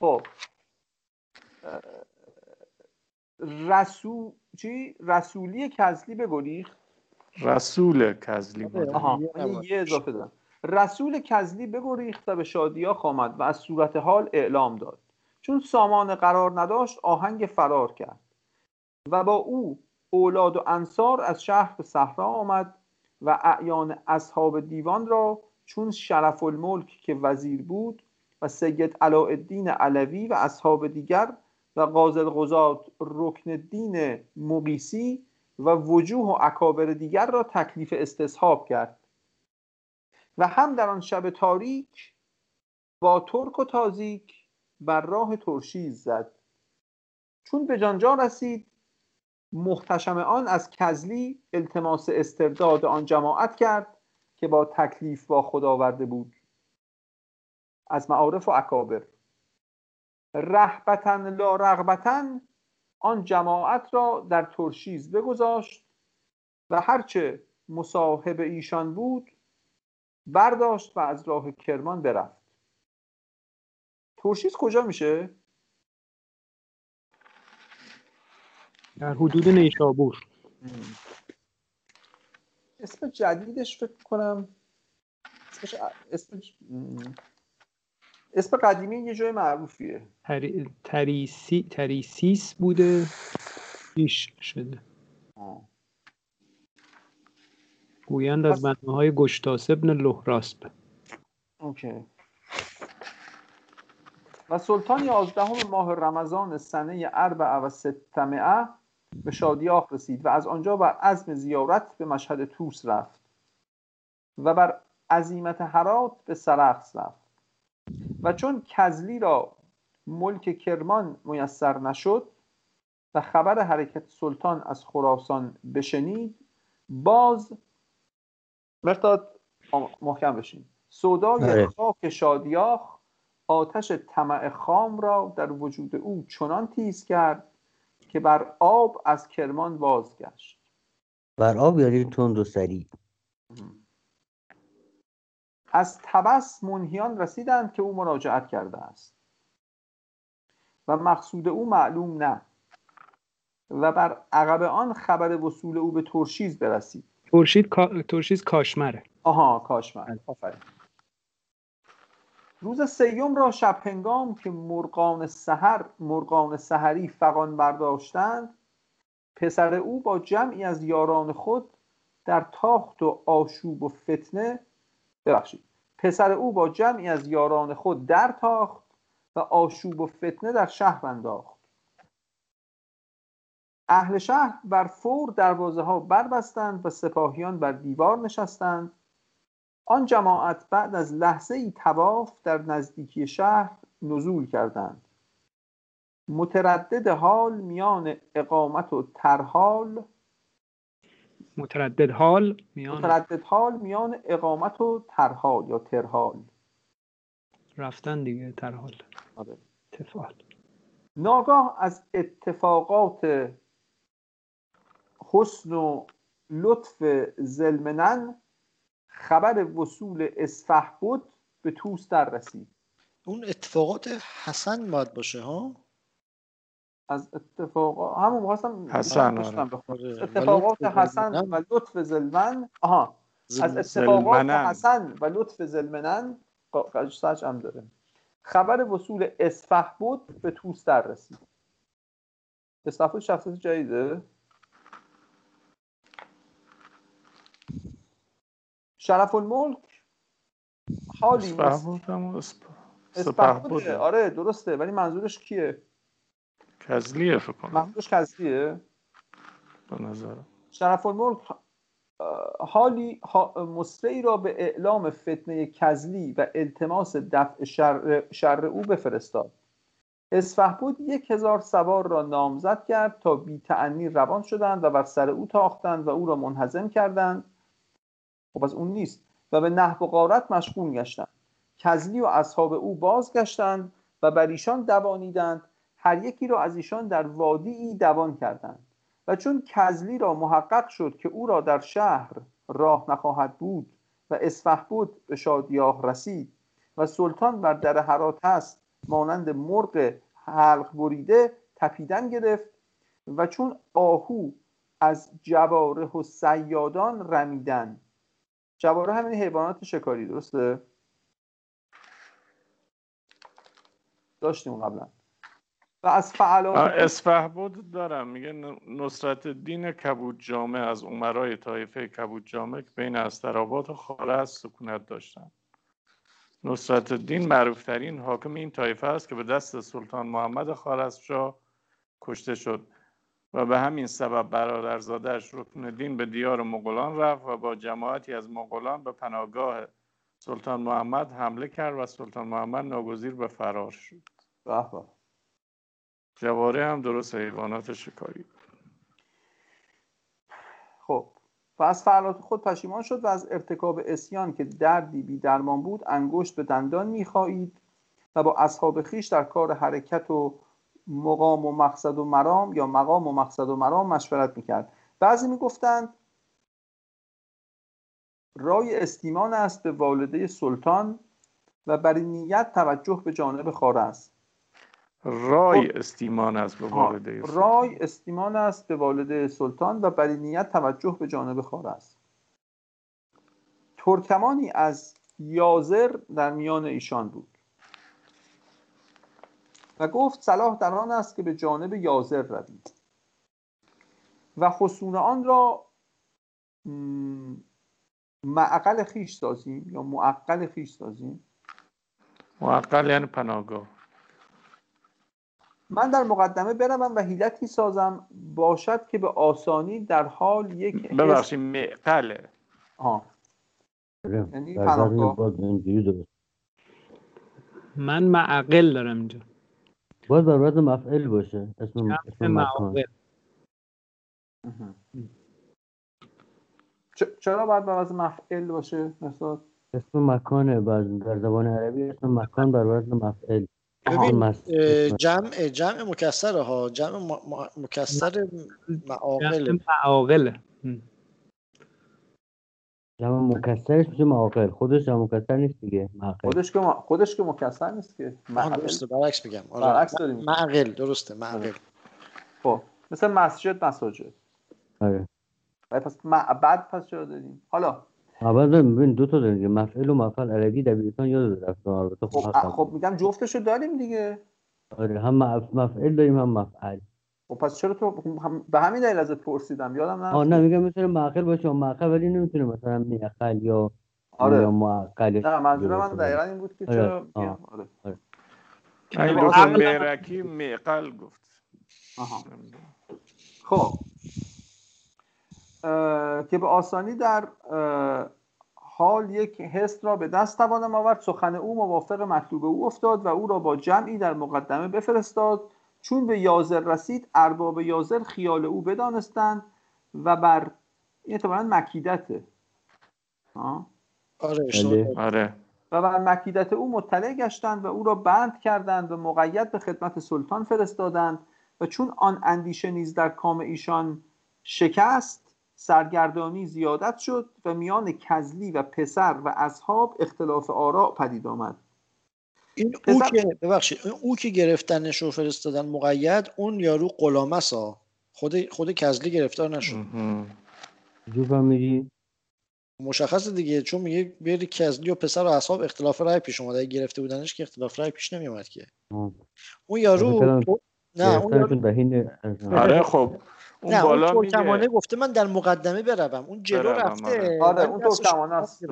خب. رسول چی؟ رسولی کزلی بگریخت. رسول کزلی بود آها. یه اضافه دارم. رسول کزلی بگریخت و به شادیاخ آمد و از صورت حال اعلام داد. چون سامان قرار نداشت آهنگ فرار کرد. و با او اولاد و انصار از شهر به صحرا آمد و اعیان اصحاب دیوان را چون شرف الملک که وزیر بود و سید علاءالدین علوی و اصحاب دیگر و قاضی القضات رکن دین مقیسی و وجوه و اکابر دیگر را تکلیف استصحاب کرد. و هم در آن شب تاریک با ترک و تازیک بر راه ترشیز زد. چون به جانجا رسید محتشم آن از کزلی التماس استرداد آن جماعت کرد که با تکلیف با خدا آورده بود. از معارف و اکابر. رهبتن لا رغبتن آن جماعت را در ترشیز بگذاشت و هرچه مصاحب ایشان بود برداشت و از راه کرمان برفت. ترشیز کجا میشه؟ در حدود نیشابور. اسم جدیدش فکر کنم اسمش اسم اسم قدیمی یه جای معروفیه. تریسی تریسیس بوده. پیش شده. گویند از بنده های گشتاس ابن لهراسب اوکی. و سلطان یازدهم ماه رمضان سنه اربع و ستمعه به شادیاخ رسید و از آنجا بر عزم زیارت به مشهد توس رفت و بر عظیمت حرات به سرخس رفت. و چون کزلی را ملک کرمان میسر نشد و خبر حرکت سلطان از خراسان بشنید باز مرتاد محکم بشین. سودای آره. خاک شادیاخ آتش طمع خام را در وجود او چنان تیز کرد که بر آب از کرمان بازگشت. بر آب یعنی تند و سریع. از تبس منهیان رسیدند که او مراجعت کرده است. و مقصود او معلوم نه. و بر عقب آن خبر وصول او به ترشیز برسید. ترشید ترشیز کاشمره. آها کاشمر. بله. آفرین. روز سیوم را شب هنگام که مرغان سحر مرغان سحری فقان برداشتند پسر او با جمعی از یاران خود در تاخت و آشوب و فتنه ببخشید. پسر او با جمعی از یاران خود در تاخت و آشوب و فتنه در شهر انداخت. اهل شهر بر فور دروازه ها بربستند و سپاهیان بر دیوار نشستند. آن جماعت بعد از لحظه ای تواف در نزدیکی شهر نزول کردند. متردد حال میان اقامت و ترحال متردد حال میان متردد حال میان اقامت و ترحال یا ترحال. رفتن دیگه ترحال. آره. ناگاه از اتفاقات حسن و لطف زلمنن خبر وصول اسفح بود به توس در رسید. اون اتفاقات حسن باید باشه ها؟ از اتفاقات همون می‌خواستم حسن آره. آره. اتفاقات حسن و لطف زلمن آها. از اتفاقات حسن و لطف زلمنن سرچ هم داره خبر وصول اسفح بود به توس در رسید. اسفح بود شخصیت جدیده؟ شرف الملک. حالی اسپه آره درسته. ولی منظورش کیه؟ کزلیه فکر کنم. منظورش کزلیه؟ به نظر. شرف الملک حالی مصری را به اعلام فتنه کزلی و التماس دفع شر, شر او بفرستاد. بود یک هزار سوار را نامزد کرد تا بی روان شدند و بر سر او تاختند و او را منحزم کردند. خب از اون نیست. و به نحو و غارت مشغول گشتند. کزلی و اصحاب او بازگشتند و بر ایشان دوانیدند. هر یکی را از ایشان در وادی دوان کردند. و چون کزلی را محقق شد که او را در شهر راه نخواهد بود و اسفح بود به شادیاه رسید. و سلطان بر در حرات هست مانند مرغ حلق بریده تپیدن گرفت. و چون آهو از جواره و سیادان رمیدن جواره همین حیوانات شکاری درسته؟ داشتیم قبلا. و از فعالات اسفه بود دارم. میگه نصرت دین کبود جامعه از عمرای طایفه کبود جامعه که بین استرابات و خاله سکونت داشتن. نصرت الدین معروفترین حاکم این طایفه است که به دست سلطان محمد خارزمشاه کشته شد. و به همین سبب برادرزادهش رکن الدین به دیار مغولان رفت و با جماعتی از مغولان به پناهگاه سلطان محمد حمله کرد و سلطان محمد ناگزیر به فرار شد. جواره هم درست حیوانات شکاری. خب و از فعالات خود پشیمان شد و از ارتکاب اسیان که دردی بی درمان بود انگشت به دندان می‌خواهید و با اصحاب خیش در کار حرکت و مقام و مقصد و مرام یا مقام و مقصد و مرام مشورت می‌کرد. بعضی می‌گفتند رای استیمان است به والده سلطان و بر نیت توجه به جانب خاره است. رای استیمان است به والده سلطان. رای استیمان است به والده سلطان و بر نیت توجه به جانب خاره است. ترکمانی از یازر در میان ایشان بود. و گفت صلاح در آن است که به جانب یازر روید. و خصون آن را معقل خیش سازیم یا معقل خیش سازیم؟ معقل یعنی پناهگاه. من در مقدمه بروم و حیلتی سازم باشد که به آسانی در حال یک ببخشید معقله. آه. یعنی پناهگاه. من معقل دارم اینجا. باید بر وزن مفعل باشه. اسم, اسم مکان. چرا باید بر وزن مفعل باشه مثلا اسم مکانه در زبان عربی اسم مکان بر وزن مفعل. ببین جمع جمع مکسر ها. جمع مکسر معاقل معاقله جمع مکسرش میشه معاقل. خودش جمع مکسر نیست دیگه معقل. خودش که خودش که مکسر نیست که. درسته برعکس بگم آره. برعکس داریم. معقل درسته معقل. خب مثل مسجد مساجد. آره. پس معبد پس چرا داریم؟ حالا. اول ببین دو تا داریم مفعل و مفعل. عربی دبیرستان یاد رفتم البته خب خب میگم جفتشو داریم دیگه. آره هم مفعل داریم هم مفعل. خب پس چرا تو به همین دلیل ازت پرسیدم یادم نه آه نه میگم می‌تونه معقل باشه معقل ولی نمی‌تونه مثلا میقل یا آره. یا معقل نه منظور من دقیقا این بود که آره. چرا آره. آره. دکتر میرکی میقل گفت. آها. خب. که به آسانی در حال یک حس را به دست توانم آورد سخن او موافق مطلوب او افتاد و او را با جمعی در مقدمه بفرستاد. چون به یازر رسید ارباب یازر خیال او بدانستند و بر این اعتبارا مکیدته آره بله. آره. و بر مکیدت او مطلع گشتند و او را بند کردند و مقید به خدمت سلطان فرستادند و چون آن اندیشه نیز در کام ایشان شکست سرگردانی زیادت شد و میان کزلی و پسر و اصحاب اختلاف آراء پدید آمد. این او که ببخشید او که گرفتنش رو فرستادن مقید اون یارو غلامسا خود خود کزلی گرفتار نشد. جو میگی؟ مشخص دیگه چون میگه بری کزلی و پسر و اصحاب اختلاف رای پیش اومده گرفته بودنش که اختلاف رای پیش نمیومد که. اون یارو نه اون یارو... آره خب اون نه بالا اون ترکمانه گفته من در مقدمه بروم. اون جلو رفته. آره, آره اون ترکمانه است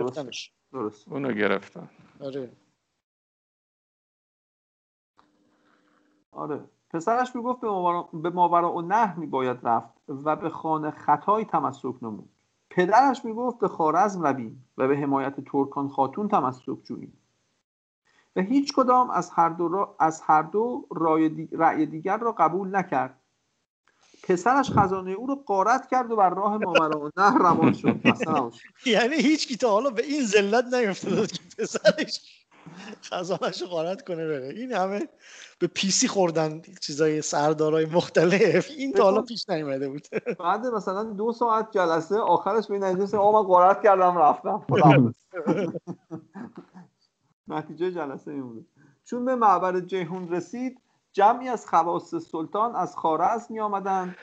درست اونو گرفتن. آره. آره. پسرش می‌گفت به ماورا و نه میباید رفت و به خانه خطای تمسک نمود. پدرش می‌گفت به خارزم رویم و به حمایت ترکان خاتون تمسک جوییم. و هیچ کدام از هر دو, را از هر دو رأی دیگر را قبول نکرد. پسرش خزانه او رو قارت کرد و بر راه ماورا و نه روان شد. یعنی هیچ کی تا حالا به این ذلت نیفتاد که پسرش خزانش رو قارت کنه بره. این همه به پیسی خوردن چیزای سردارای مختلف. این تا حالا پیش نیومده بود. بعد مثلا دو ساعت جلسه آخرش به نتیجه آقا من قارت کردم رفتم. نتیجه جلسه این بود. چون به معبر جیهون رسید جمعی از خواص سلطان از خارز می آمدند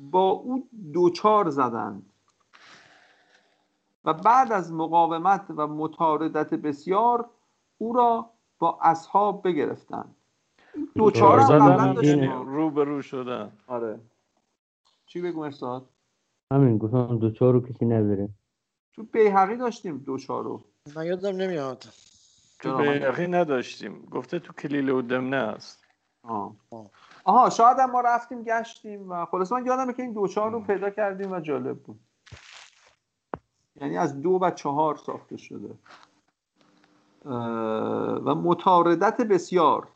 با او دوچار زدند. و بعد از مقاومت و متاردت بسیار او را با اصحاب بگرفتند. دوچار زدن رو به رو شدن. آره. چی بگو ارساد همین گفتم دوچار رو کسی نداره. تو بیحقی داشتیم دوچار رو. من یادم نمیاد. تو بیحقی نداشتیم. گفته تو کلیل و دمنه است. آها شاید هم ما رفتیم گشتیم و خلاص من یادمه که این دوچار رو پیدا کردیم و جالب بود. یعنی از دو و چهار ساخته شده. و متاردت بسیار.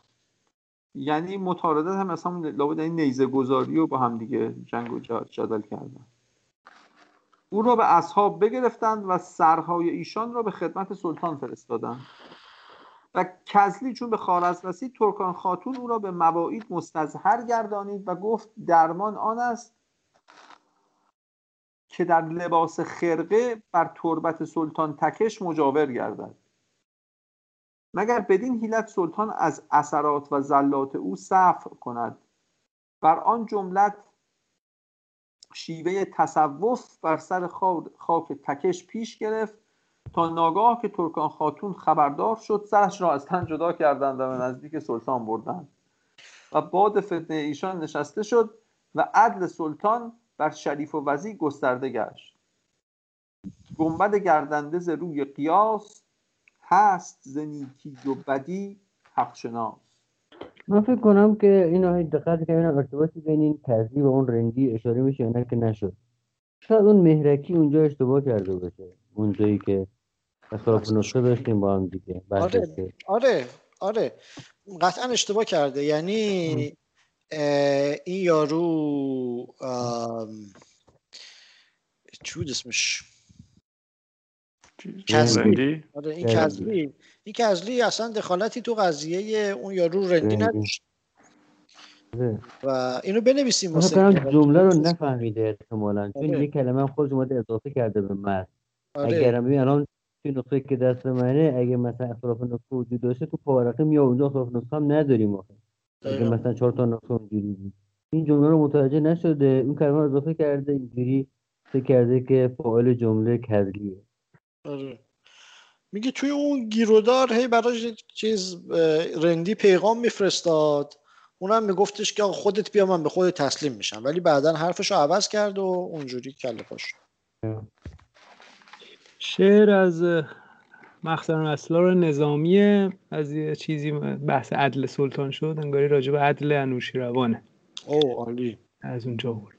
یعنی متاردت هم مثلا لابد این نیزه گذاری و با هم دیگه جنگ و جدل کردن. او را به اصحاب بگرفتند و سرهای ایشان را به خدمت سلطان فرستادند و کزلی چون به خارز رسید ترکان خاتون او را به مواعید مستظهر گردانید و گفت درمان آن است که در لباس خرقه بر تربت سلطان تکش مجاور گردد. مگر بدین حیلت سلطان از اثرات و زلات او صفر کند؟ بر آن جملت شیوه تصوف بر سر خاک تکش پیش گرفت تا ناگاه که ترکان خاتون خبردار شد سرش را از تن جدا کردند و به نزدیک سلطان بردند و باد فتنه ایشان نشسته شد و عدل سلطان بر شریف و وزی گسترده گشت. گنبد گردنده ز روی قیاس هست زنیکی و بدی حق شناس من فکر کنم که این دقت که ارتباطی بین این کزی و اون رندی اشاره میشه نه که نشد. شاید اون مهرکی اونجا اشتباه کرده باشه. اونجایی که اختلاف نسخه داشتیم با هم دیگه. آره آره آره. قطعا اشتباه کرده. یعنی این یارو چی بود اسمش؟ کزلی آره این کزلی این کزلی اصلا دخالتی تو قضیه اون یارو رندی نداشت و اینو بنویسیم واسه جمله رو نفهمیده احتمالاً. چون آره. یه کلمه خود اومده اضافه کرده به متن آره. اگر ببین الان توی نقطه که دست منه اگه مثلا اختلاف نقطه وجود داشته تو پاورقی میاد اونجا اختلاف نقطه هم نداریم آخه. اگه مثلا چهار تا نقطه اونجوری بود این جمله رو متوجه نشده اون کلمه رو اضافه کرده اینجوری فکر کرده که فاعل جمله کذلیه آره. میگه توی اون گیرودار هی براش چیز رندی پیغام میفرستاد. اونم میگفتش که خودت بیا من به خودت تسلیم میشم. ولی بعدا حرفش رو عوض کرد و اونجوری کله پاش شعر از مخزن اسرار نظامیه. از یه چیزی بحث عدل سلطان شد. انگاری راجب عدل انوشیروانه. او عالی. از اونجا بود.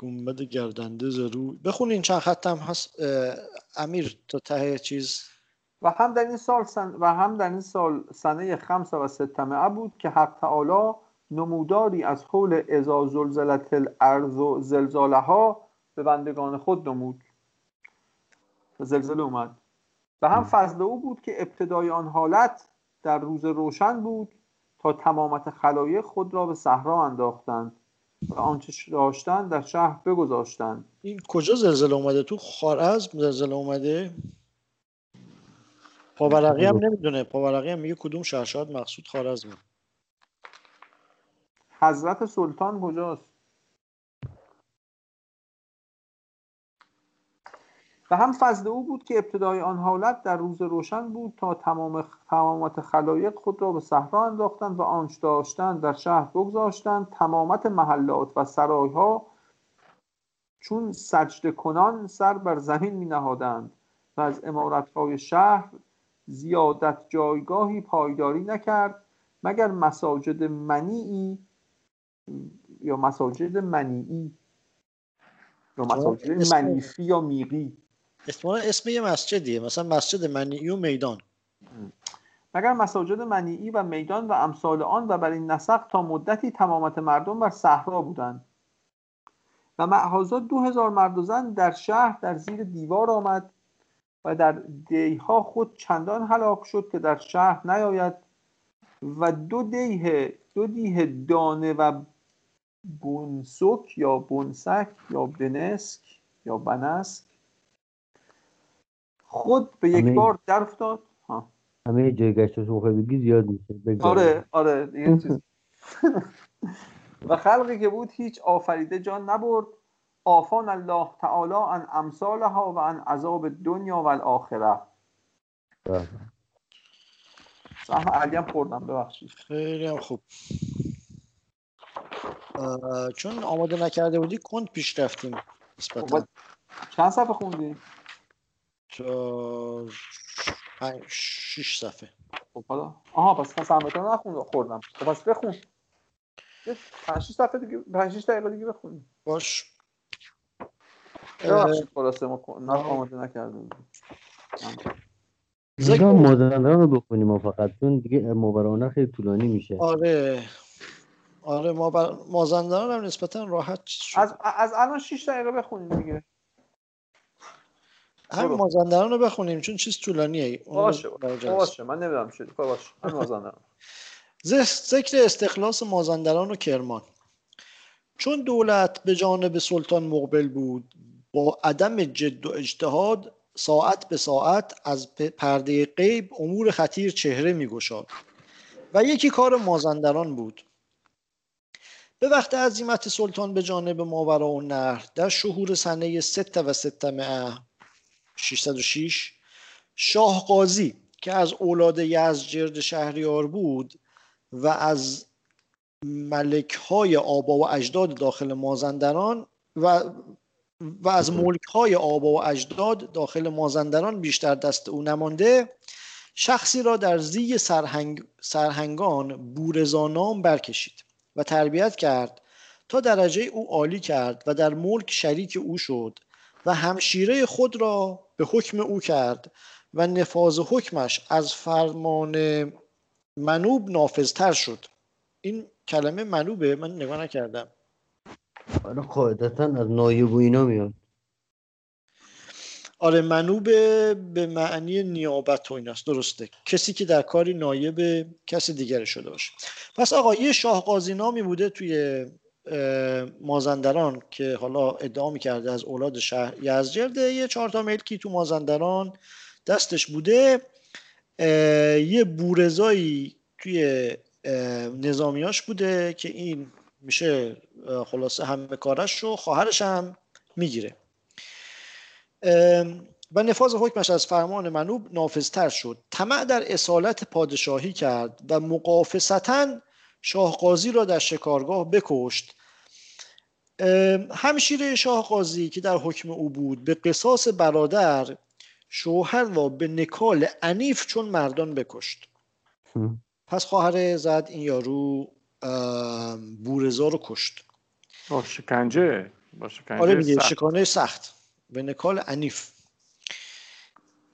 گنبد گردنده ضرور بخونین چند خطم هست امیر تا ته چیز. و هم در این سال سن... و هم در این سال سنه خمسه و ستمه بود که حق تعالی نموداری از حول ازا زلزلت الارض و زلزاله ها به بندگان خود نمود. زلزله اومد. و هم فضل او بود که ابتدای آن حالت در روز روشن بود تا تمامت خلایق خود را به صحرا انداختند. و آنچه داشتند در شهر بگذاشتند این کجا زلزله اومده؟ تو خارزم زلزله اومده؟ پاورقی هم نمی‌دونه. پاورقی هم میگه کدوم شهر؟ مقصود خارزمه حضرت سلطان کجاست؟ و هم فضل او بود که ابتدای آن حالت در روز روشن بود تا تمام تمامت خلایق خود را به صحرا انداختند و آنچ داشتند در شهر بگذاشتند. تمامت محلات و سرایها چون سجده کنان سر بر زمین می نهادند و از امارتهای شهر زیادت جایگاهی پایداری نکرد مگر مساجد منیعی یا مساجد منیعی یا مساجد منیفی یا میقی. احتمال اسم یه مسجدیه مثلا مسجد منیعی و میدان. مگر مساجد منیعی و میدان و امثال آن و بر این نسق تا مدتی تمامت مردم بر صحرا بودند؟ و معهازا دو هزار مرد و زن در شهر در زیر دیوار آمد و در دیها خود چندان هلاک شد که در شهر نیاید و دو دیه دو دیه دانه و بونسک یا بونسک یا بنسک یا بنسک خود به یک بار در افتاد؟ همه جای گشت رو بگی زیاد میشه آره آره و خلقی که بود هیچ آفریده جان نبرد. آفان الله تعالی عن امثالها و عن عذاب دنیا و الاخره. سهم علی هم خوردم ببخشید. خیلی هم خوب. چون آماده نکرده بودی کند پیش رفتیم خب، چند صفحه خوندی؟ تا شیش صفحه. خب حالا. آها پس پس همتون نخوند خوردم. خب پس بخون. پنج شیش صفحه دیگه پنج شیش دقیقه دیگه بخون. باش. خلاصه ما آماده نکردیم نگاه مازندران رو بخونیم ما فقط چون دیگه مبرانه خیلی طولانی میشه. آره. آره ما بر... مازندران هم نسبتا راحت شد. از, از الان 6 دقیقه بخونیم دیگه. هم مازندران رو بخونیم چون چیز طولانیه. باشه باشه من نمی‌دونم چی باشه. هم مازندران. ذکر استخلاص مازندران و کرمان. چون دولت به جانب سلطان مقبل بود با عدم جد و اجتهاد ساعت به ساعت از پرده غیب امور خطیر چهره می گشاد و یکی کار مازندران بود. به وقت عظیمت سلطان به جانب ماورا و نهر در شهور سنه ست و ستمه 606 شاه قاضی که از اولاد یزجرد شهریار بود و از ملک های آبا و اجداد داخل مازندران و و از ملک های آبا و اجداد داخل مازندران بیشتر دست او نمانده شخصی را در زی سرهنگ، سرهنگان بورزانام برکشید و تربیت کرد تا درجه او عالی کرد و در ملک شریک او شد. و همشیره خود را به حکم او کرد و نفاذ حکمش از فرمان منوب نافذتر شد. این کلمه منوبه؟ من نگاه نکردم. آره قاعدتا از نایب و اینا میاد. آره منوب به معنی نیابت و ایناست. درسته. کسی که در کاری نایب کسی دیگر شده باشه. پس آقا یه شاه نامی بوده توی مازندران که حالا ادعا می‌کرده از اولاد شهر یزجرده یه چهار تا ملکی تو مازندران دستش بوده. یه بورزایی توی نظامیاش بوده که این میشه خلاصه همه کارش رو خواهرش هم می‌گیره. و نفاذ حکمش از فرمان منوب نافذتر شد. طمع در اصالت پادشاهی کرد و مقافستا شاهقاضی را در شکارگاه بکشت همشیره شاهقاضی که در حکم او بود به قصاص برادر شوهر را به نکال عنیف چون مردان بکشت. پس خواهر زد این یارو بورزا رو کشت. با شکنجه. با شکنجه آره سخت. شکانه سخت. به نکال عنیف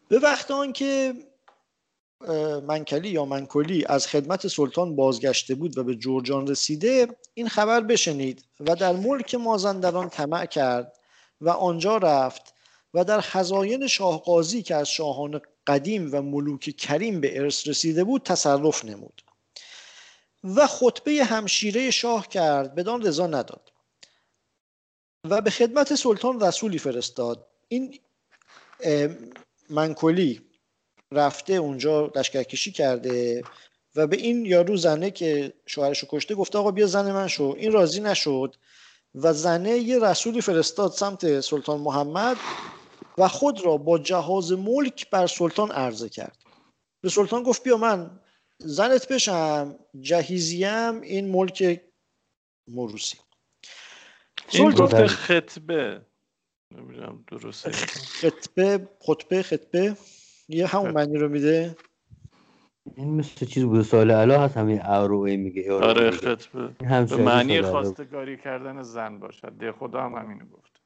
به وقت آن که منکلی یا منکلی از خدمت سلطان بازگشته بود و به جورجان رسیده این خبر بشنید و در ملک مازندران طمع کرد و آنجا رفت و در خزاین شاهقاضی که از شاهان قدیم و ملوک کریم به ارث رسیده بود تصرف نمود. و خطبه همشیره شاه کرد بدان رضا نداد و به خدمت سلطان رسولی فرستاد. این منکلی رفته اونجا لشکرکشی کرده و به این یارو زنه که شوهرش رو کشته گفته آقا بیا زن من شو. این راضی نشد و زنه یه رسولی فرستاد سمت سلطان محمد و خود را با جهاز ملک بر سلطان عرضه کرد. به سلطان گفت بیا من زنت بشم جهیزیم این ملک موروسی این گفته خطبه. نمی‌دونم درسته خطبه خطبه خطبه. یه همون معنی رو میده؟ این مثل چیز بود سال علا هست همین اروه میگه آره خطبه به معنی خواستگاری کردن زن باشد. ده خدا هم همینو گفت.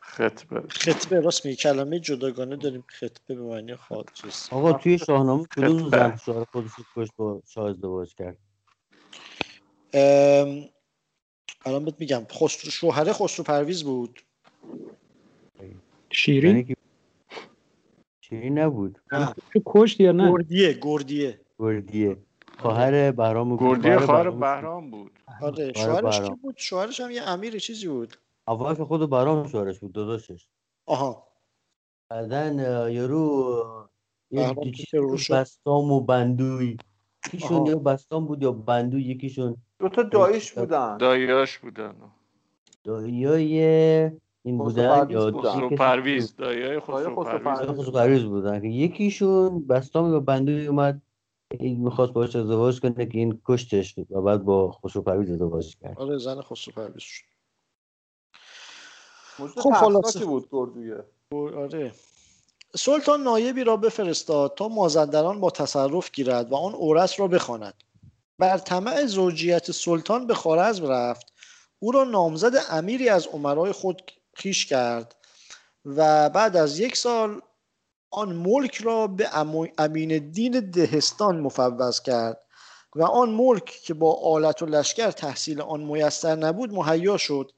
خطبه. خطبه راست میگه کلمه جداگانه داریم. خطبه به معنی خواهد آقا توی شاهنامه کدوم زن شوهر خودش کشت با شاه ازدواج کرد؟ الان بهت میگم خسرو شوهره خسرو پرویز بود. شیرین؟ یعنی شیرین نبود. تو کشت یا نه؟ گردیه گردیه. گردیه. خواهر بهرام گردیه خواهر بهرام بود. آره شوهرش کی بود؟ شوهرش هم یه امیر چیزی بود. اول که خود بهرام شوهرش بود داداشش. آها. بعدن یارو یه بستام و بندوی. یکیشون یا بستام بود یا بندوی یکیشون دو تا دایش بودن. دایاش بودن. دایای این بودن یا خسرو پرویز دایای خسرو پرویز بودن. که یکیشون بستامی و بندوی اومد این می‌خواست باش ازدواج کنه که این کشتش و بعد با خسرو پرویز ازدواج کرد. آره زن خسرو پرویز شد. خب خلاصه. بود گردویه آره. سلطان نایبی را بفرستاد تا مازندران با تصرف گیرد و آن اورس را بخواند. بر طمع زوجیت سلطان به خارزم رفت. او را نامزد امیری از عمرای خود خیش کرد و بعد از یک سال آن ملک را به امین دین دهستان مفوض کرد و آن ملک که با آلت و لشکر تحصیل آن میسر نبود مهیا شد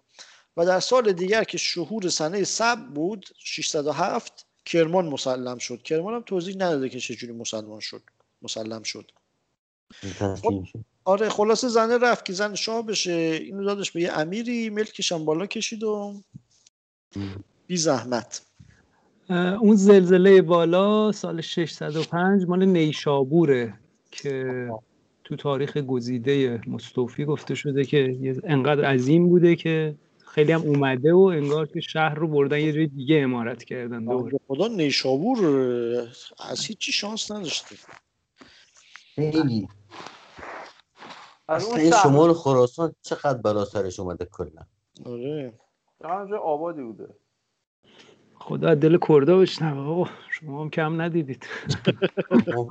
و در سال دیگر که شهور سنه سب بود 607 کرمان مسلم شد. کرمان هم توضیح نداده که چجوری مسلمان شد مسلم شد. آره خلاصه زنه رفت که زن شاه بشه. اینو دادش به یه امیری ملکش هم بالا کشید و بی زحمت. اون زلزله بالا سال 605 مال نیشابوره که تو تاریخ گزیده مستوفی گفته شده که انقدر عظیم بوده که خیلی هم اومده و انگار که شهر رو بردن یه جای دیگه امارت کردن دور. خدا نیشابور از هیچی شانس نداشته. خیلی. اصلا شمال خراسان چقدر بلا سرش اومده کلا؟ آره. همونجا آبادی بوده. خدا دل کرده بشنوه آقا. شما هم کم ندیدید.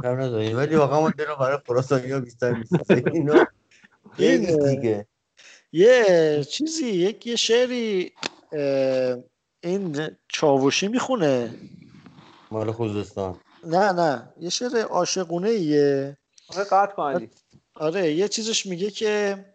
کم نداریم ولی واقعا ما دل برای خراسانی ها بیشتر بیشتر اینا دیگه. یه چیزی یک یه شعری این چاوشی می‌خونه. مال خوزستان. نه نه. یه شعر عاشقونه ایه آره قطع کنید آره یه چیزش میگه که